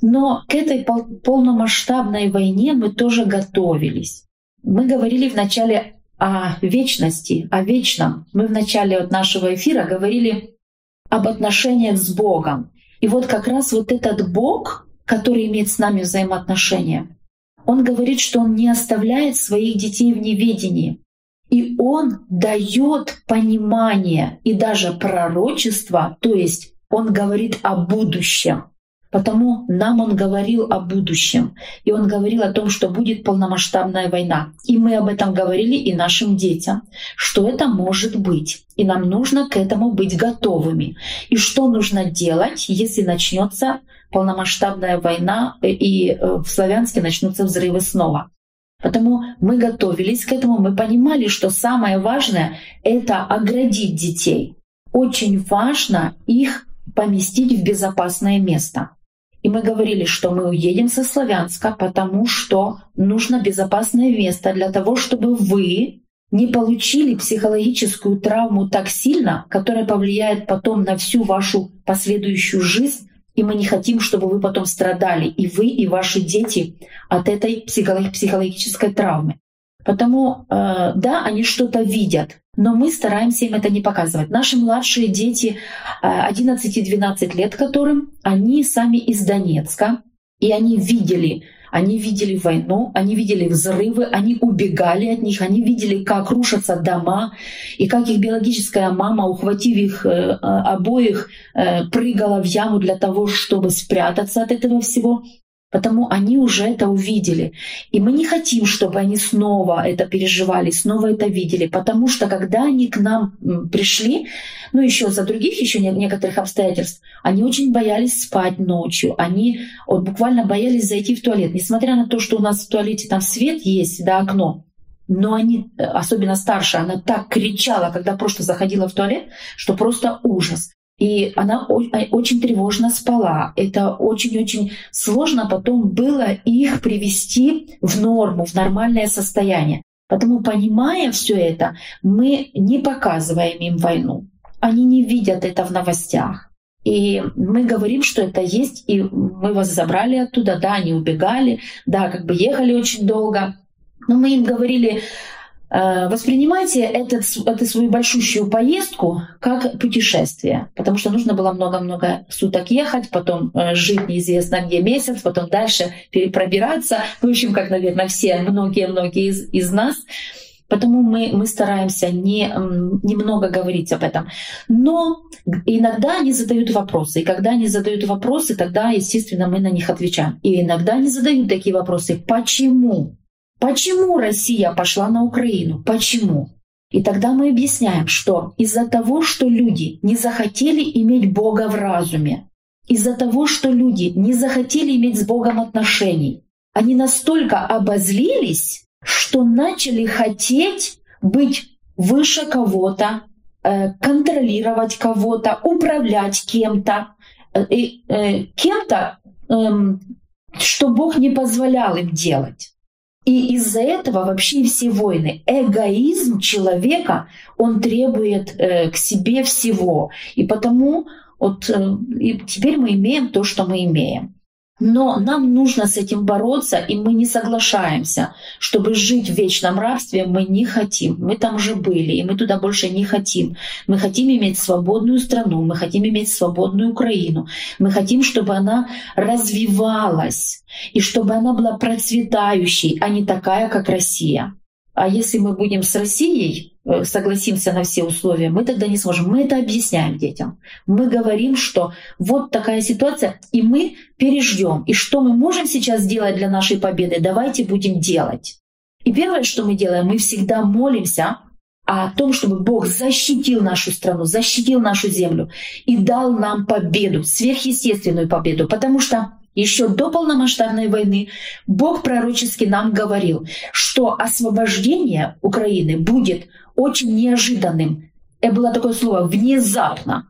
Но к этой полномасштабной войне мы тоже готовились. Мы говорили вначале о вечности, о вечном. Мы в начале вот нашего эфира говорили об отношениях с Богом. И вот как раз вот этот Бог, который имеет с нами взаимоотношения. Он говорит, что он не оставляет своих детей в неведении. И он дает понимание и даже пророчество, то есть он говорит о будущем. Потому нам он говорил о будущем. И он говорил о том, что будет полномасштабная война. И мы об этом говорили и нашим детям, что это может быть. И нам нужно к этому быть готовыми. И что нужно делать, если начнется полномасштабная война, э, и э, в Славянске начнутся взрывы снова. Потому мы готовились к этому, мы понимали, что самое важное — это оградить детей. Очень важно их поместить в безопасное место. И мы говорили, что мы уедем со Славянска, потому что нужно безопасное место для того, чтобы вы не получили психологическую травму так сильно, которая повлияет потом на всю вашу последующую жизнь и мы не хотим, чтобы вы потом страдали, и вы, и ваши дети от этой психологической травмы. Потому, э, да, они что-то видят, но мы стараемся им это не показывать. Наши младшие дети, 11 12 лет которым, они сами из Донецка, и они видели они видели войну, они видели взрывы, они убегали от них, они видели, как рушатся дома, и как их биологическая мама, ухватив их э, обоих, э, прыгала в яму для того, чтобы спрятаться от этого всего. Потому они уже это увидели. И мы не хотим, чтобы они снова это переживали, снова это видели. Потому что когда они к нам пришли, ну еще за других еще некоторых обстоятельств, они очень боялись спать ночью. Они вот, буквально боялись зайти в туалет. Несмотря на то, что у нас в туалете там свет есть, да, окно, но они, э, особенно старшая, она так кричала, когда просто заходила в туалет, что просто ужас. И она э, очень тревожно спала. Это очень-очень сложно потом было их привести в норму, в нормальное состояние. Потому, понимая все это, мы не показываем им войну. Они не видят это в новостях. И мы говорим, что это есть, и мы вас забрали оттуда, да, они убегали, да, как бы ехали очень долго. Но мы им говорили, Воспринимайте этот, эту свою большущую поездку как путешествие, потому что нужно было много-много суток ехать, потом э, жить неизвестно где месяц, потом дальше перепробираться. В общем, как, наверное, все, многие-многие из, из нас. Потому мы, мы стараемся не, немного говорить об этом. Но иногда они задают вопросы. И когда они задают вопросы, тогда, естественно, мы на них отвечаем. И иногда они задают такие вопросы. Почему? Почему Россия пошла на Украину? Почему? И тогда мы объясняем, что из-за того, что люди не захотели иметь Бога в разуме, из-за того, что люди не захотели иметь с Богом отношений, они настолько обозлились, что начали хотеть быть выше кого-то, э, контролировать кого-то, управлять кем-то, э, э, кем-то, эм, что Бог не позволял им делать. И из-за этого вообще все войны. Эгоизм человека, он требует э, к себе всего. И потому вот э, и теперь мы имеем то, что мы имеем. Но нам нужно с этим бороться, и мы не соглашаемся, чтобы жить в вечном рабстве мы не хотим. Мы там уже были, и мы туда больше не хотим. Мы хотим иметь свободную страну, мы хотим иметь свободную Украину. Мы хотим, чтобы она развивалась, и чтобы она была процветающей, а не такая, как Россия. А если мы будем с Россией, согласимся на все условия, мы тогда не сможем. Мы это объясняем детям. Мы говорим, что вот такая ситуация, и мы переждем. И что мы можем сейчас сделать для нашей победы, давайте будем делать. И первое, что мы делаем, мы всегда молимся о том, чтобы Бог защитил нашу страну, защитил нашу землю и дал нам победу, сверхъестественную победу. Потому что еще до полномасштабной войны Бог пророчески нам говорил, что освобождение Украины будет очень неожиданным. Это было такое слово «внезапно».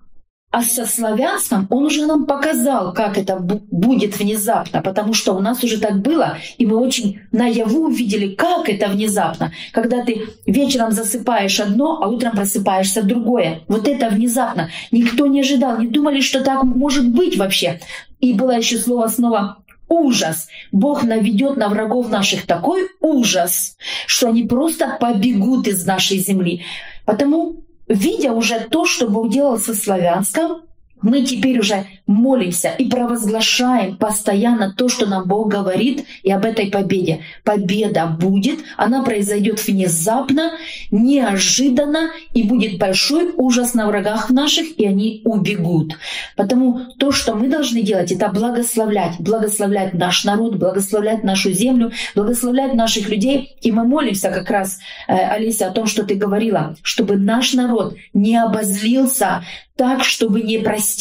А со славянством он уже нам показал, как это бу- будет внезапно, потому что у нас уже так было, и мы очень наяву увидели, как это внезапно, когда ты вечером засыпаешь одно, а утром просыпаешься другое. Вот это внезапно. Никто не ожидал, не думали, что так может быть вообще. И было еще слово снова ужас. Бог наведет на врагов наших такой ужас, что они просто побегут из нашей земли. Потому видя уже то, что Бог делал со славянском, мы теперь уже молимся и провозглашаем постоянно то, что нам Бог говорит, и об этой победе. Победа будет, она произойдет внезапно, неожиданно, и будет большой ужас на врагах наших, и они убегут. Потому то, что мы должны делать, это благословлять, благословлять наш народ, благословлять нашу землю, благословлять наших людей. И мы молимся как раз, э, Алиса, о том, что ты говорила, чтобы наш народ не обозлился так, чтобы не простить.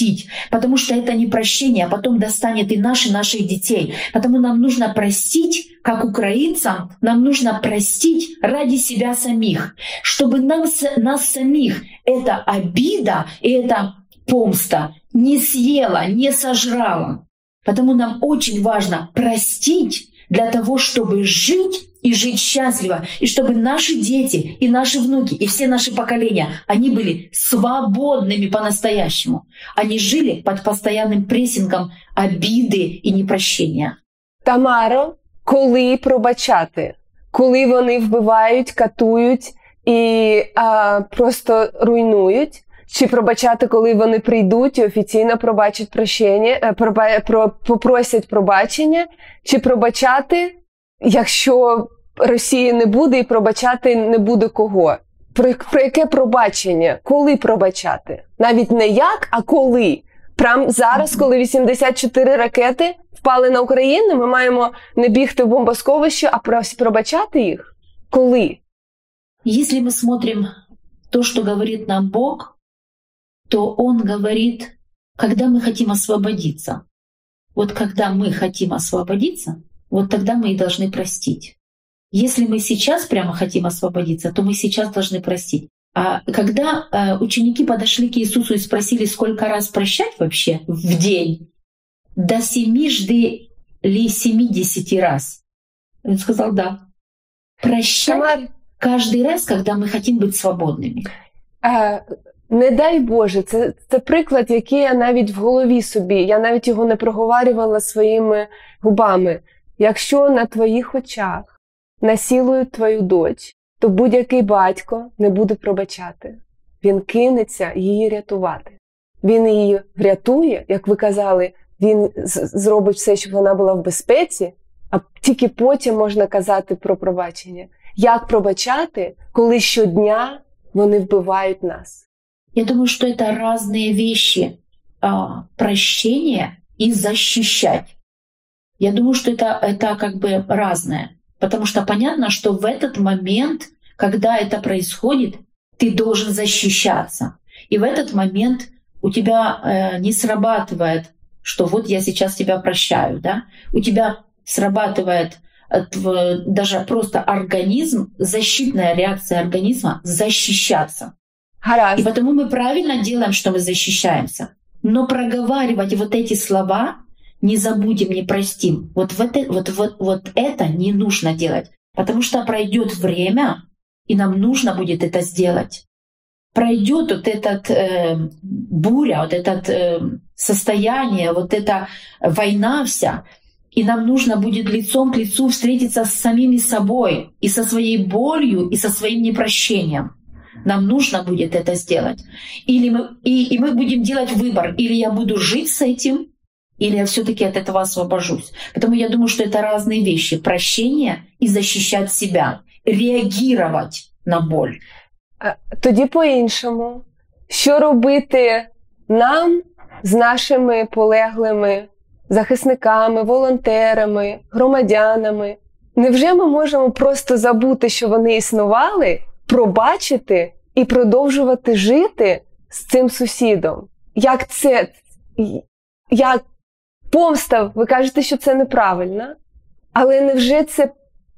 Потому что это не прощение, а потом достанет и наши, наших детей. Потому нам нужно простить, как украинцам, нам нужно простить ради себя самих, чтобы нам, с- нас самих эта обида и эта помста не съела, не сожрала. Потому нам очень важно простить для того, чтобы жить и жить счастливо, и чтобы наши дети и наши внуки и все наши поколения, они были свободными по-настоящему. Они жили под постоянным прессингом обиды и непрощения. Тамаро, коли пробачати? Коли вони вбивають, катують і а, просто руйнують? Чи пробачати, коли вони прийдуть і офіційно пробачать прощення, е, проба, про, попросять пробачення? Чи пробачати, якщо Росії не буде і пробачати не буде кого? Про, про яке пробачення? Коли пробачати? Навіть не як, а коли. Прям зараз, коли 84 ракети впали на Україну, ми маємо не бігти в бомбосховище, а пробачати їх? Коли? Если мы смотрим то, что говорит нам Бог, то Он говорит, когда мы хотим освободиться. Вот когда мы хотим освободиться, вот тогда мы и должны простить. Если мы сейчас прямо хотим освободиться, то мы сейчас должны простить. А когда э, ученики подошли к Иисусу и спросили, сколько раз прощать вообще в день, до семижды ли семидесяти раз, он сказал да. Прощать каждый раз, когда мы хотим быть свободными. е, не дай Боже, це, це приклад, який я навіть в голові собі, я навіть його не проговорювала своїми губами. Якщо на твоїх очах насілують твою дочь, то будь-який батько не буде пробачати. Він кинеться її рятувати. Він її врятує, як ви казали, він зробить все, щоб вона була в безпеці, а тільки потім можна казати про пробачення. Як пробачати, коли щодня вони вбивають нас? Я думаю, что это разные вещи. А, прощение и защищать. Я думаю, что это, это как бы разное. Потому что понятно, что в этот момент, когда это происходит, ты должен защищаться. И в этот момент у тебя э, не срабатывает, что вот я сейчас тебя прощаю, да? У тебя срабатывает э, даже просто организм, защитная реакция организма защищаться. Гаразд. И потому мы правильно делаем, что мы защищаемся. Но проговаривать вот эти слова не забудем, не простим. Вот, в это, вот, вот, вот это не нужно делать. Потому что пройдет время, и нам нужно будет это сделать. Пройдет вот этот э, буря, вот это э, состояние, вот эта война вся, и нам нужно будет лицом к лицу встретиться с самими собой, и со своей болью, и со своим непрощением. Нам нужно будет это сделать. Или мы, и, и мы будем делать выбор. Или я буду жить с этим, или я все-таки от этого освобожусь. Поэтому я думаю, что это разные вещи. Прощение и защищать себя. Реагировать на боль. Тоді по-іншому. Що робити нам з нашими полеглими захисниками, волонтерами, громадянами? Невже ми можемо просто забути, що вони існували, Пробачити і продовжувати жити з цим сусідом. Як це як помста, ви кажете, що це неправильно, але невже це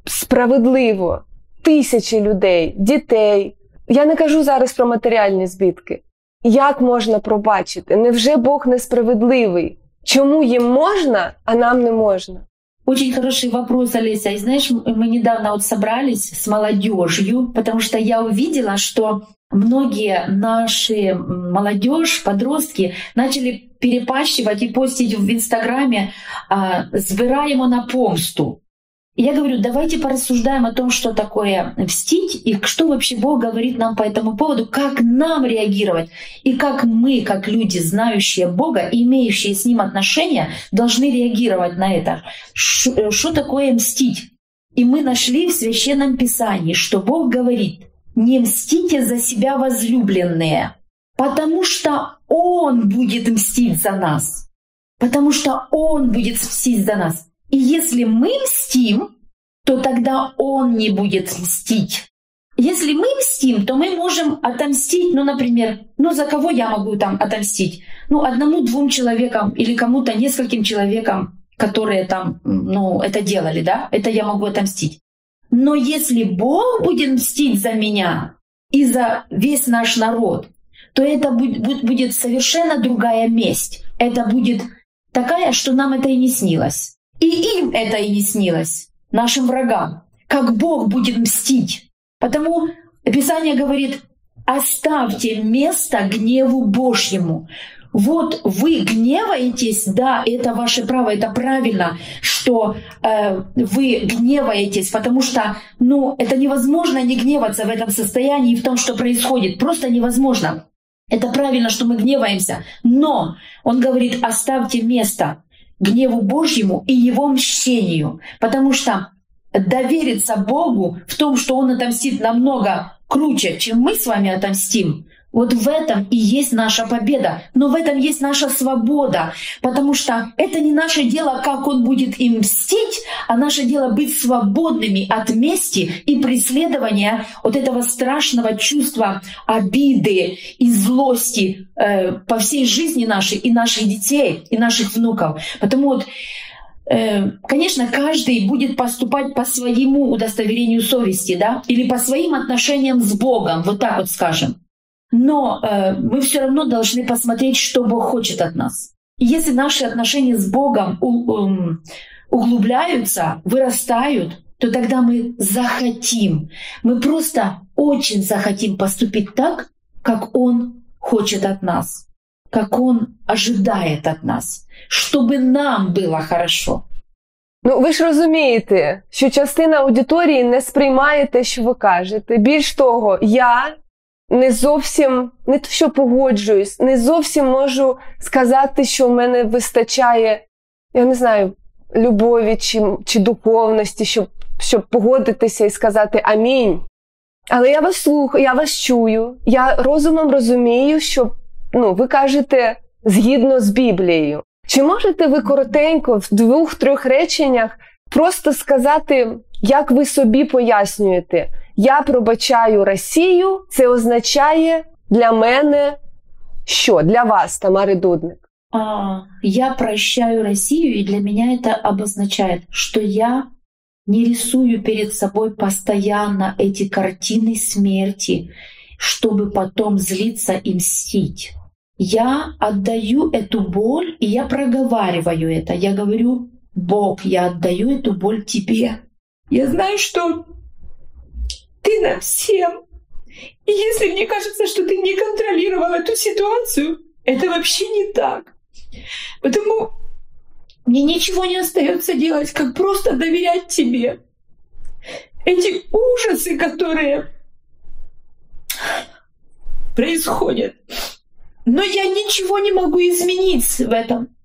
справедливо? Тисячі людей, дітей. Я не кажу зараз про матеріальні збитки. Як можна пробачити? Невже Бог несправедливий? Чому їм можна, а нам не можна? Очень хороший вопрос, Олеся. И знаешь, мы недавно вот собрались с молодежью, потому что я увидела, что многие наши молодежь, подростки начали перепащивать и постить в Инстаграме а, «Збираємо на помсту». Я говорю, давайте порассуждаем о том, что такое мстить и что вообще Бог говорит нам по этому поводу, как нам реагировать и как мы, как люди, знающие Бога и имеющие с Ним отношения, должны реагировать на это. Что такое мстить? И мы нашли в Священном Писании, что Бог говорит, не мстите за себя возлюбленные, потому что Он будет мстить за нас. Потому что Он будет мстить за нас. И если мы мстим, то тогда он не будет мстить. Если мы мстим, то мы можем отомстить, ну, например, ну, за кого я могу там отомстить? Ну, одному-двум человекам или кому-то, нескольким человекам, которые там, ну, это делали, да, это я могу отомстить. Но если Бог будет мстить за меня и за весь наш народ, то это будет, будет совершенно другая месть. Это будет такая, что нам это и не снилось. И им это и не снилось, нашим врагам, как Бог будет мстить. Потому Писание говорит, оставьте место гневу Божьему. Вот вы гневаетесь, да, это ваше право, это правильно, что э, вы гневаетесь, потому что, ну, это невозможно не гневаться в этом состоянии и в том, что происходит, просто невозможно. Это правильно, что мы гневаемся, но он говорит, оставьте место гневу Божьему и его мщению, потому что довериться Богу в том, что Он отомстит намного круче, чем мы с вами отомстим, вот в этом и есть наша победа, но в этом есть наша свобода, потому что это не наше дело, как он будет им мстить, а наше дело быть свободными от мести и преследования вот этого страшного чувства обиды и злости э, по всей жизни нашей и наших детей, и наших внуков. Потому вот э, Конечно, каждый будет поступать по своему удостоверению совести, да, или по своим отношениям с Богом, вот так вот скажем. Но э, мы все равно должны посмотреть, что Бог хочет от нас. И если наши отношения с Богом у, um, углубляются, вырастают, то тогда мы захотим, мы просто очень захотим поступить так, как Он хочет от нас, как Он ожидает от нас, чтобы нам было хорошо. Ну, ви ж розумієте, що частина аудиторії не сприймає те, що ви кажете. Більш того, я не зовсім не то, що погоджуюсь, не зовсім можу сказати, що в мене вистачає, я не знаю, любові чи, чи духовності, щоб, щоб погодитися і сказати амінь. Але я вас слухаю, я вас чую, я розумом розумію, що ну, ви кажете згідно з Біблією. Чи можете ви коротенько в двох-трьох реченнях просто сказати, як ви собі пояснюєте? Я пробачаю Росію, це означає для мене що? Для вас, Тамари Дудник. А, я прощаю Россию, и для меня это обозначает, что я не рисую перед собой постоянно эти картины смерти, чтобы потом злиться и мстить. Я отдаю эту боль, и я проговариваю это. Я говорю, Бог, я отдаю эту боль тебе. Я знаю, что ты над всем. И если мне кажется, что ты не контролировал эту ситуацию, это вообще не так. Потому мне ничего не остается делать, как просто доверять тебе. Эти ужасы, которые происходят. Но я ничего не могу изменить в этом.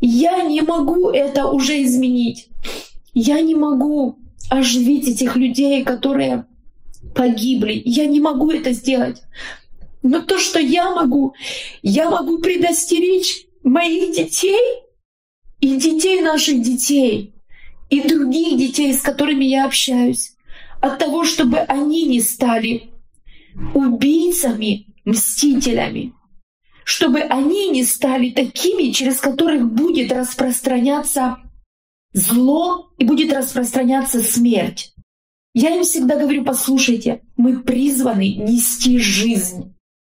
Я не могу это уже изменить. Я не могу оживить этих людей, которые погибли. Я не могу это сделать. Но то, что я могу, я могу предостеречь моих детей и детей наших детей, и других детей, с которыми я общаюсь, от того, чтобы они не стали убийцами, мстителями, чтобы они не стали такими, через которых будет распространяться зло и будет распространяться смерть. Я им всегда говорю, послушайте, мы призваны нести жизнь.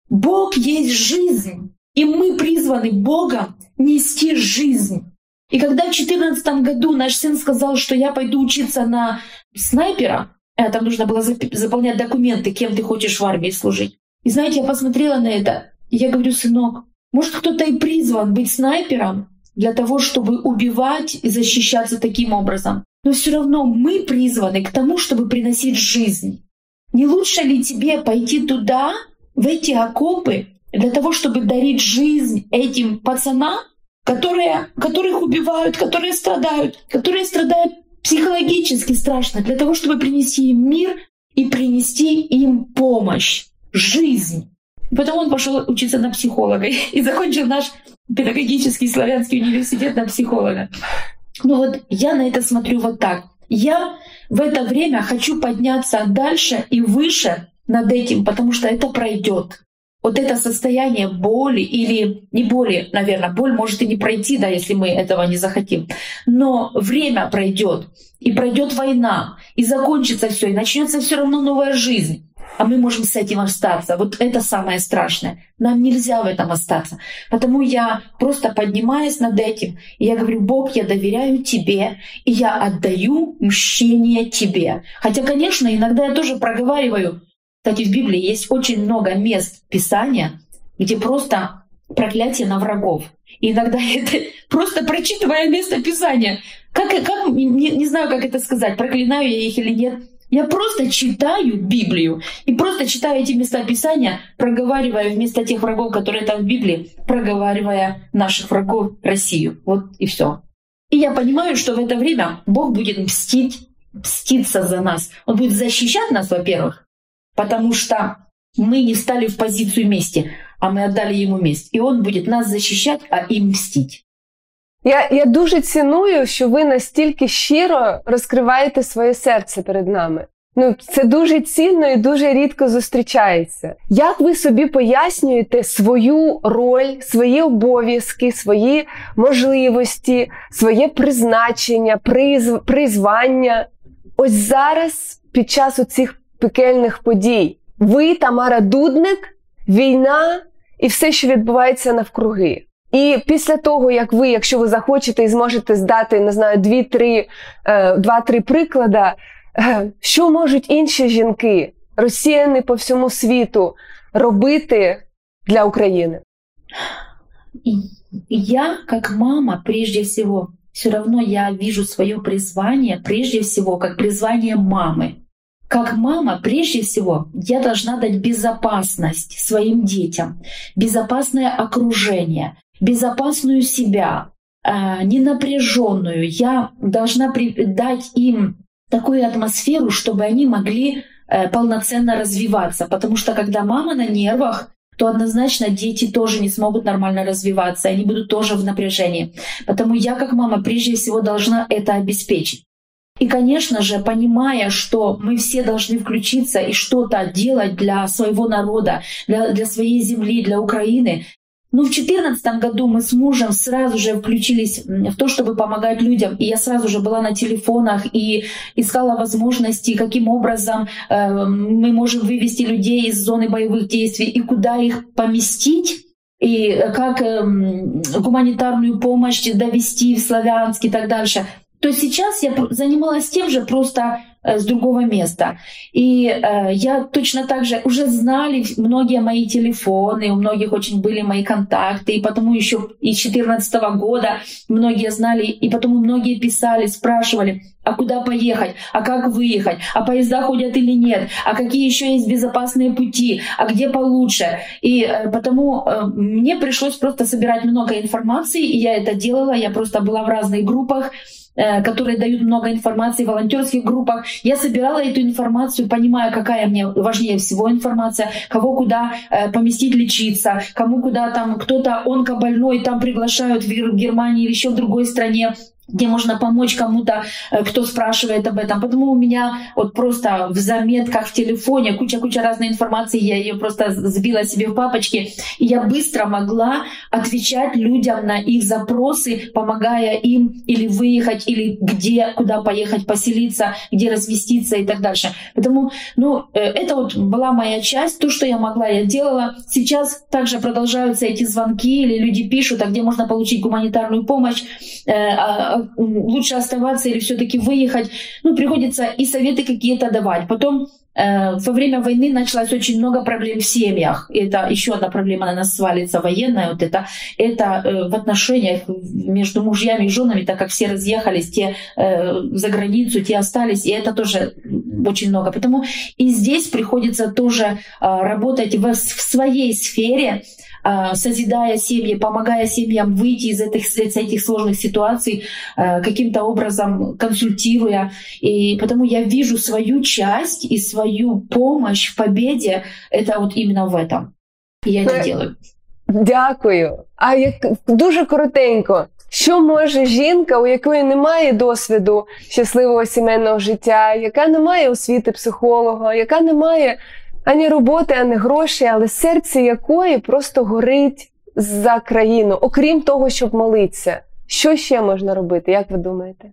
Бог есть жизнь, и мы призваны Богом нести жизнь. И когда в 2014 году наш сын сказал, что я пойду учиться на снайпера, а там нужно было заполнять документы, кем ты хочешь в армии служить. И знаете, я посмотрела на это, и я говорю, сынок, может кто-то и призван быть снайпером для того, чтобы убивать и защищаться таким образом. Но все равно мы призваны к тому, чтобы приносить жизнь. Не лучше ли тебе пойти туда, в эти окопы, для того, чтобы дарить жизнь этим пацанам, которые, которых убивают, которые страдают, которые страдают психологически страшно, для того, чтобы принести им мир и принести им помощь, жизнь. Потом он пошел учиться на психолога и закончил наш педагогический славянский университет на психолога. Ну вот я на это смотрю вот так. Я в это время хочу подняться дальше и выше над этим, потому что это пройдет. Вот это состояние боли или не боли, наверное, боль может и не пройти, да, если мы этого не захотим. Но время пройдет, и пройдет война, и закончится все, и начнется все равно новая жизнь а мы можем с этим остаться. Вот это самое страшное. Нам нельзя в этом остаться. Потому я просто поднимаюсь над этим, и я говорю, Бог, я доверяю Тебе, и я отдаю мщение Тебе. Хотя, конечно, иногда я тоже проговариваю. Кстати, в Библии есть очень много мест Писания, где просто проклятие на врагов. И иногда это просто прочитывая место Писания. Как, как не, не знаю, как это сказать, проклинаю я их или нет, я просто читаю Библию и просто читаю эти места Писания, проговаривая вместо тех врагов, которые там в Библии, проговаривая наших врагов Россию. Вот и все. И я понимаю, что в это время Бог будет мстить, мститься за нас. Он будет защищать нас, во-первых, потому что мы не стали в позицию мести, а мы отдали ему месть. И он будет нас защищать, а им мстить. Я я дуже ціную, що ви настільки щиро розкриваєте своє серце перед нами. Ну, це дуже цінно і дуже рідко зустрічається. Як ви собі пояснюєте свою роль, свої обов'язки, свої можливості, своє призначення, приз, призвання? Ось зараз, під час оцих пекельних подій, ви, Тамара Дудник, війна і все, що відбувається навкруги. І після того, як ви, якщо ви захочете і зможете здати, не знаю, дві-три, е, два-три приклади, е, що можуть інші жінки, росіяни по всьому світу, робити для України? Я, как мама, прежде всего, все равно я вижу свое призвание прежде всего как призвание мамы. Как мама, прежде всего, я должна дать безопасность своим детям, безопасное окружение, безопасную себя, э, ненапряженную. Я должна дать им такую атмосферу, чтобы они могли э, полноценно развиваться. Потому что когда мама на нервах, то однозначно дети тоже не смогут нормально развиваться, они будут тоже в напряжении. Потому я как мама прежде всего должна это обеспечить. И, конечно же, понимая, что мы все должны включиться и что-то делать для своего народа, для, для своей земли, для Украины, ну, в 2014 году мы с мужем сразу же включились в то, чтобы помогать людям. И я сразу же была на телефонах и искала возможности, каким образом э, мы можем вывести людей из зоны боевых действий и куда их поместить и как э, гуманитарную помощь довести в Славянск и так дальше то сейчас я занималась тем же просто с другого места. И э, я точно так же уже знали многие мои телефоны, у многих очень были мои контакты, и потому еще из 2014 года многие знали, и потому многие писали, спрашивали, а куда поехать, а как выехать, а поезда ходят или нет, а какие еще есть безопасные пути, а где получше. И э, потому э, мне пришлось просто собирать много информации, и я это делала, я просто была в разных группах, Э, которые дают много информации в волонтерских группах. Я собирала эту информацию, понимая, какая мне важнее всего информация, кого куда э, поместить лечиться, кому куда там кто-то онкобольной там приглашают в Германии или еще в другой стране где можно помочь кому-то, э, кто спрашивает об этом. Потому у меня вот просто в заметках в телефоне куча-куча разной информации, я ее просто сбила себе в папочки, и я быстро могла отвечать людям на их запросы, помогая им или выехать, или где, куда поехать поселиться, где разместиться и так дальше. Поэтому, ну, э, это вот была моя часть, то, что я могла, я делала. Сейчас также продолжаются эти звонки, или люди пишут, а где можно получить гуманитарную помощь, э, а, лучше оставаться или все-таки выехать. Ну, приходится и советы какие-то давать. Потом э, во время войны началось очень много проблем в семьях. Это еще одна проблема на нас свалится военная. Вот это, это э, в отношениях между мужьями и женами, так как все разъехались, те э, за границу, те остались. И это тоже очень много. Поэтому и здесь приходится тоже работать в, своей сфере, созидая семьи, помогая семьям выйти из этих, из этих сложных ситуаций, а, каким-то образом консультируя. И потому я вижу свою часть и свою помощь в победе. Это вот именно в этом. я это делаю. Дякую. А як дуже коротенько, що може жінка, у якої немає досвіду щасливого сімейного життя, яка не має освіти психолога, яка не має ані роботи, ані грошей, але серце якої просто горить за країну, окрім того, щоб молитися. Що ще можна робити? Як ви думаєте?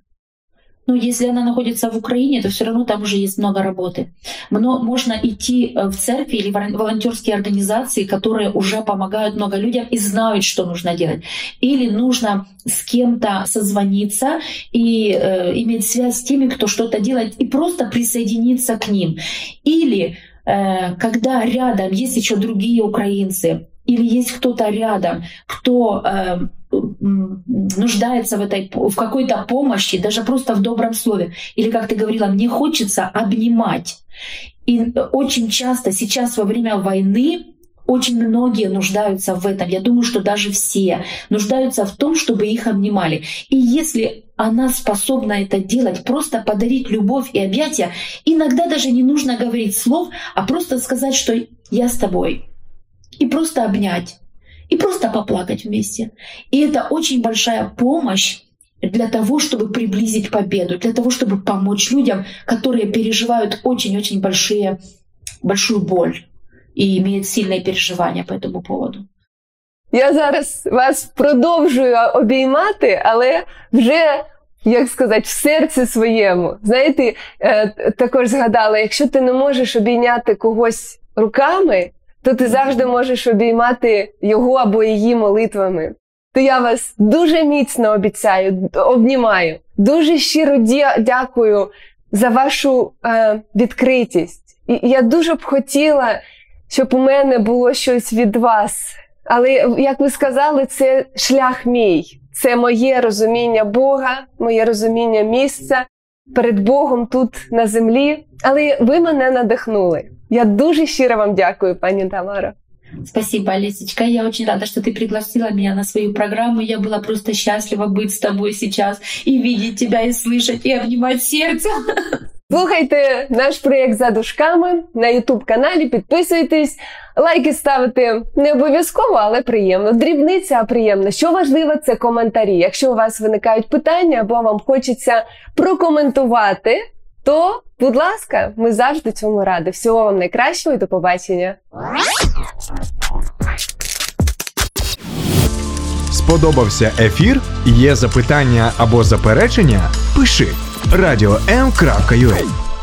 Ну, если она находится в Украине, то все равно там уже есть много работы. Но можно идти э, в церкви или волонтерские организации, которые уже помогают много людям и знают, что нужно делать. Или нужно с кем-то созвониться и э, иметь связь с теми, кто что-то делает, и просто присоединиться к ним. Или Э, когда рядом есть еще другие украинцы, или есть кто-то рядом, кто э, нуждается в, этой, в какой-то помощи, даже просто в добром слове. Или, как ты говорила, мне хочется обнимать. И очень часто сейчас во время войны очень многие нуждаются в этом. Я думаю, что даже все нуждаются в том, чтобы их обнимали. И если она способна это делать, просто подарить любовь и объятия, иногда даже не нужно говорить слов, а просто сказать, что я с тобой. И просто обнять. И просто поплакать вместе. И это очень большая помощь для того, чтобы приблизить победу, для того, чтобы помочь людям, которые переживают очень-очень большие, большую боль і имеет сильне переживання по этому поводу. Я зараз вас продовжую обіймати, але вже. Як сказати, в серці своєму. Знаєте, е, також згадала: якщо ти не можеш обійняти когось руками, то ти завжди можеш обіймати його або її молитвами. То я вас дуже міцно обіцяю, обнімаю. Дуже щиро дякую за вашу е, відкритість. І я дуже б хотіла, щоб у мене було щось від вас. Але, як ви сказали, це шлях мій. це моє розуміння Бога, моє розуміння місця перед Богом тут на землі. Але ви мене надихнули. Я дуже щиро вам дякую, пані Тамара. Спасибо, Алисечка. Я очень рада, что ты пригласила меня на свою программу. Я была просто счастлива быть с тобой сейчас и видеть тебя, и слышать, и обнимать сердце. Слухайте наш проєкт за дужками на Ютуб каналі. Підписуйтесь, лайки ставити не обов'язково, але приємно. Дрібниця, а приємно. Що важливо, це коментарі. Якщо у вас виникають питання або вам хочеться прокоментувати, то, будь ласка, ми завжди цьому раді. Всього вам найкращого і до побачення. Сподобався ефір? Є запитання або заперечення? Пиши радіом.ua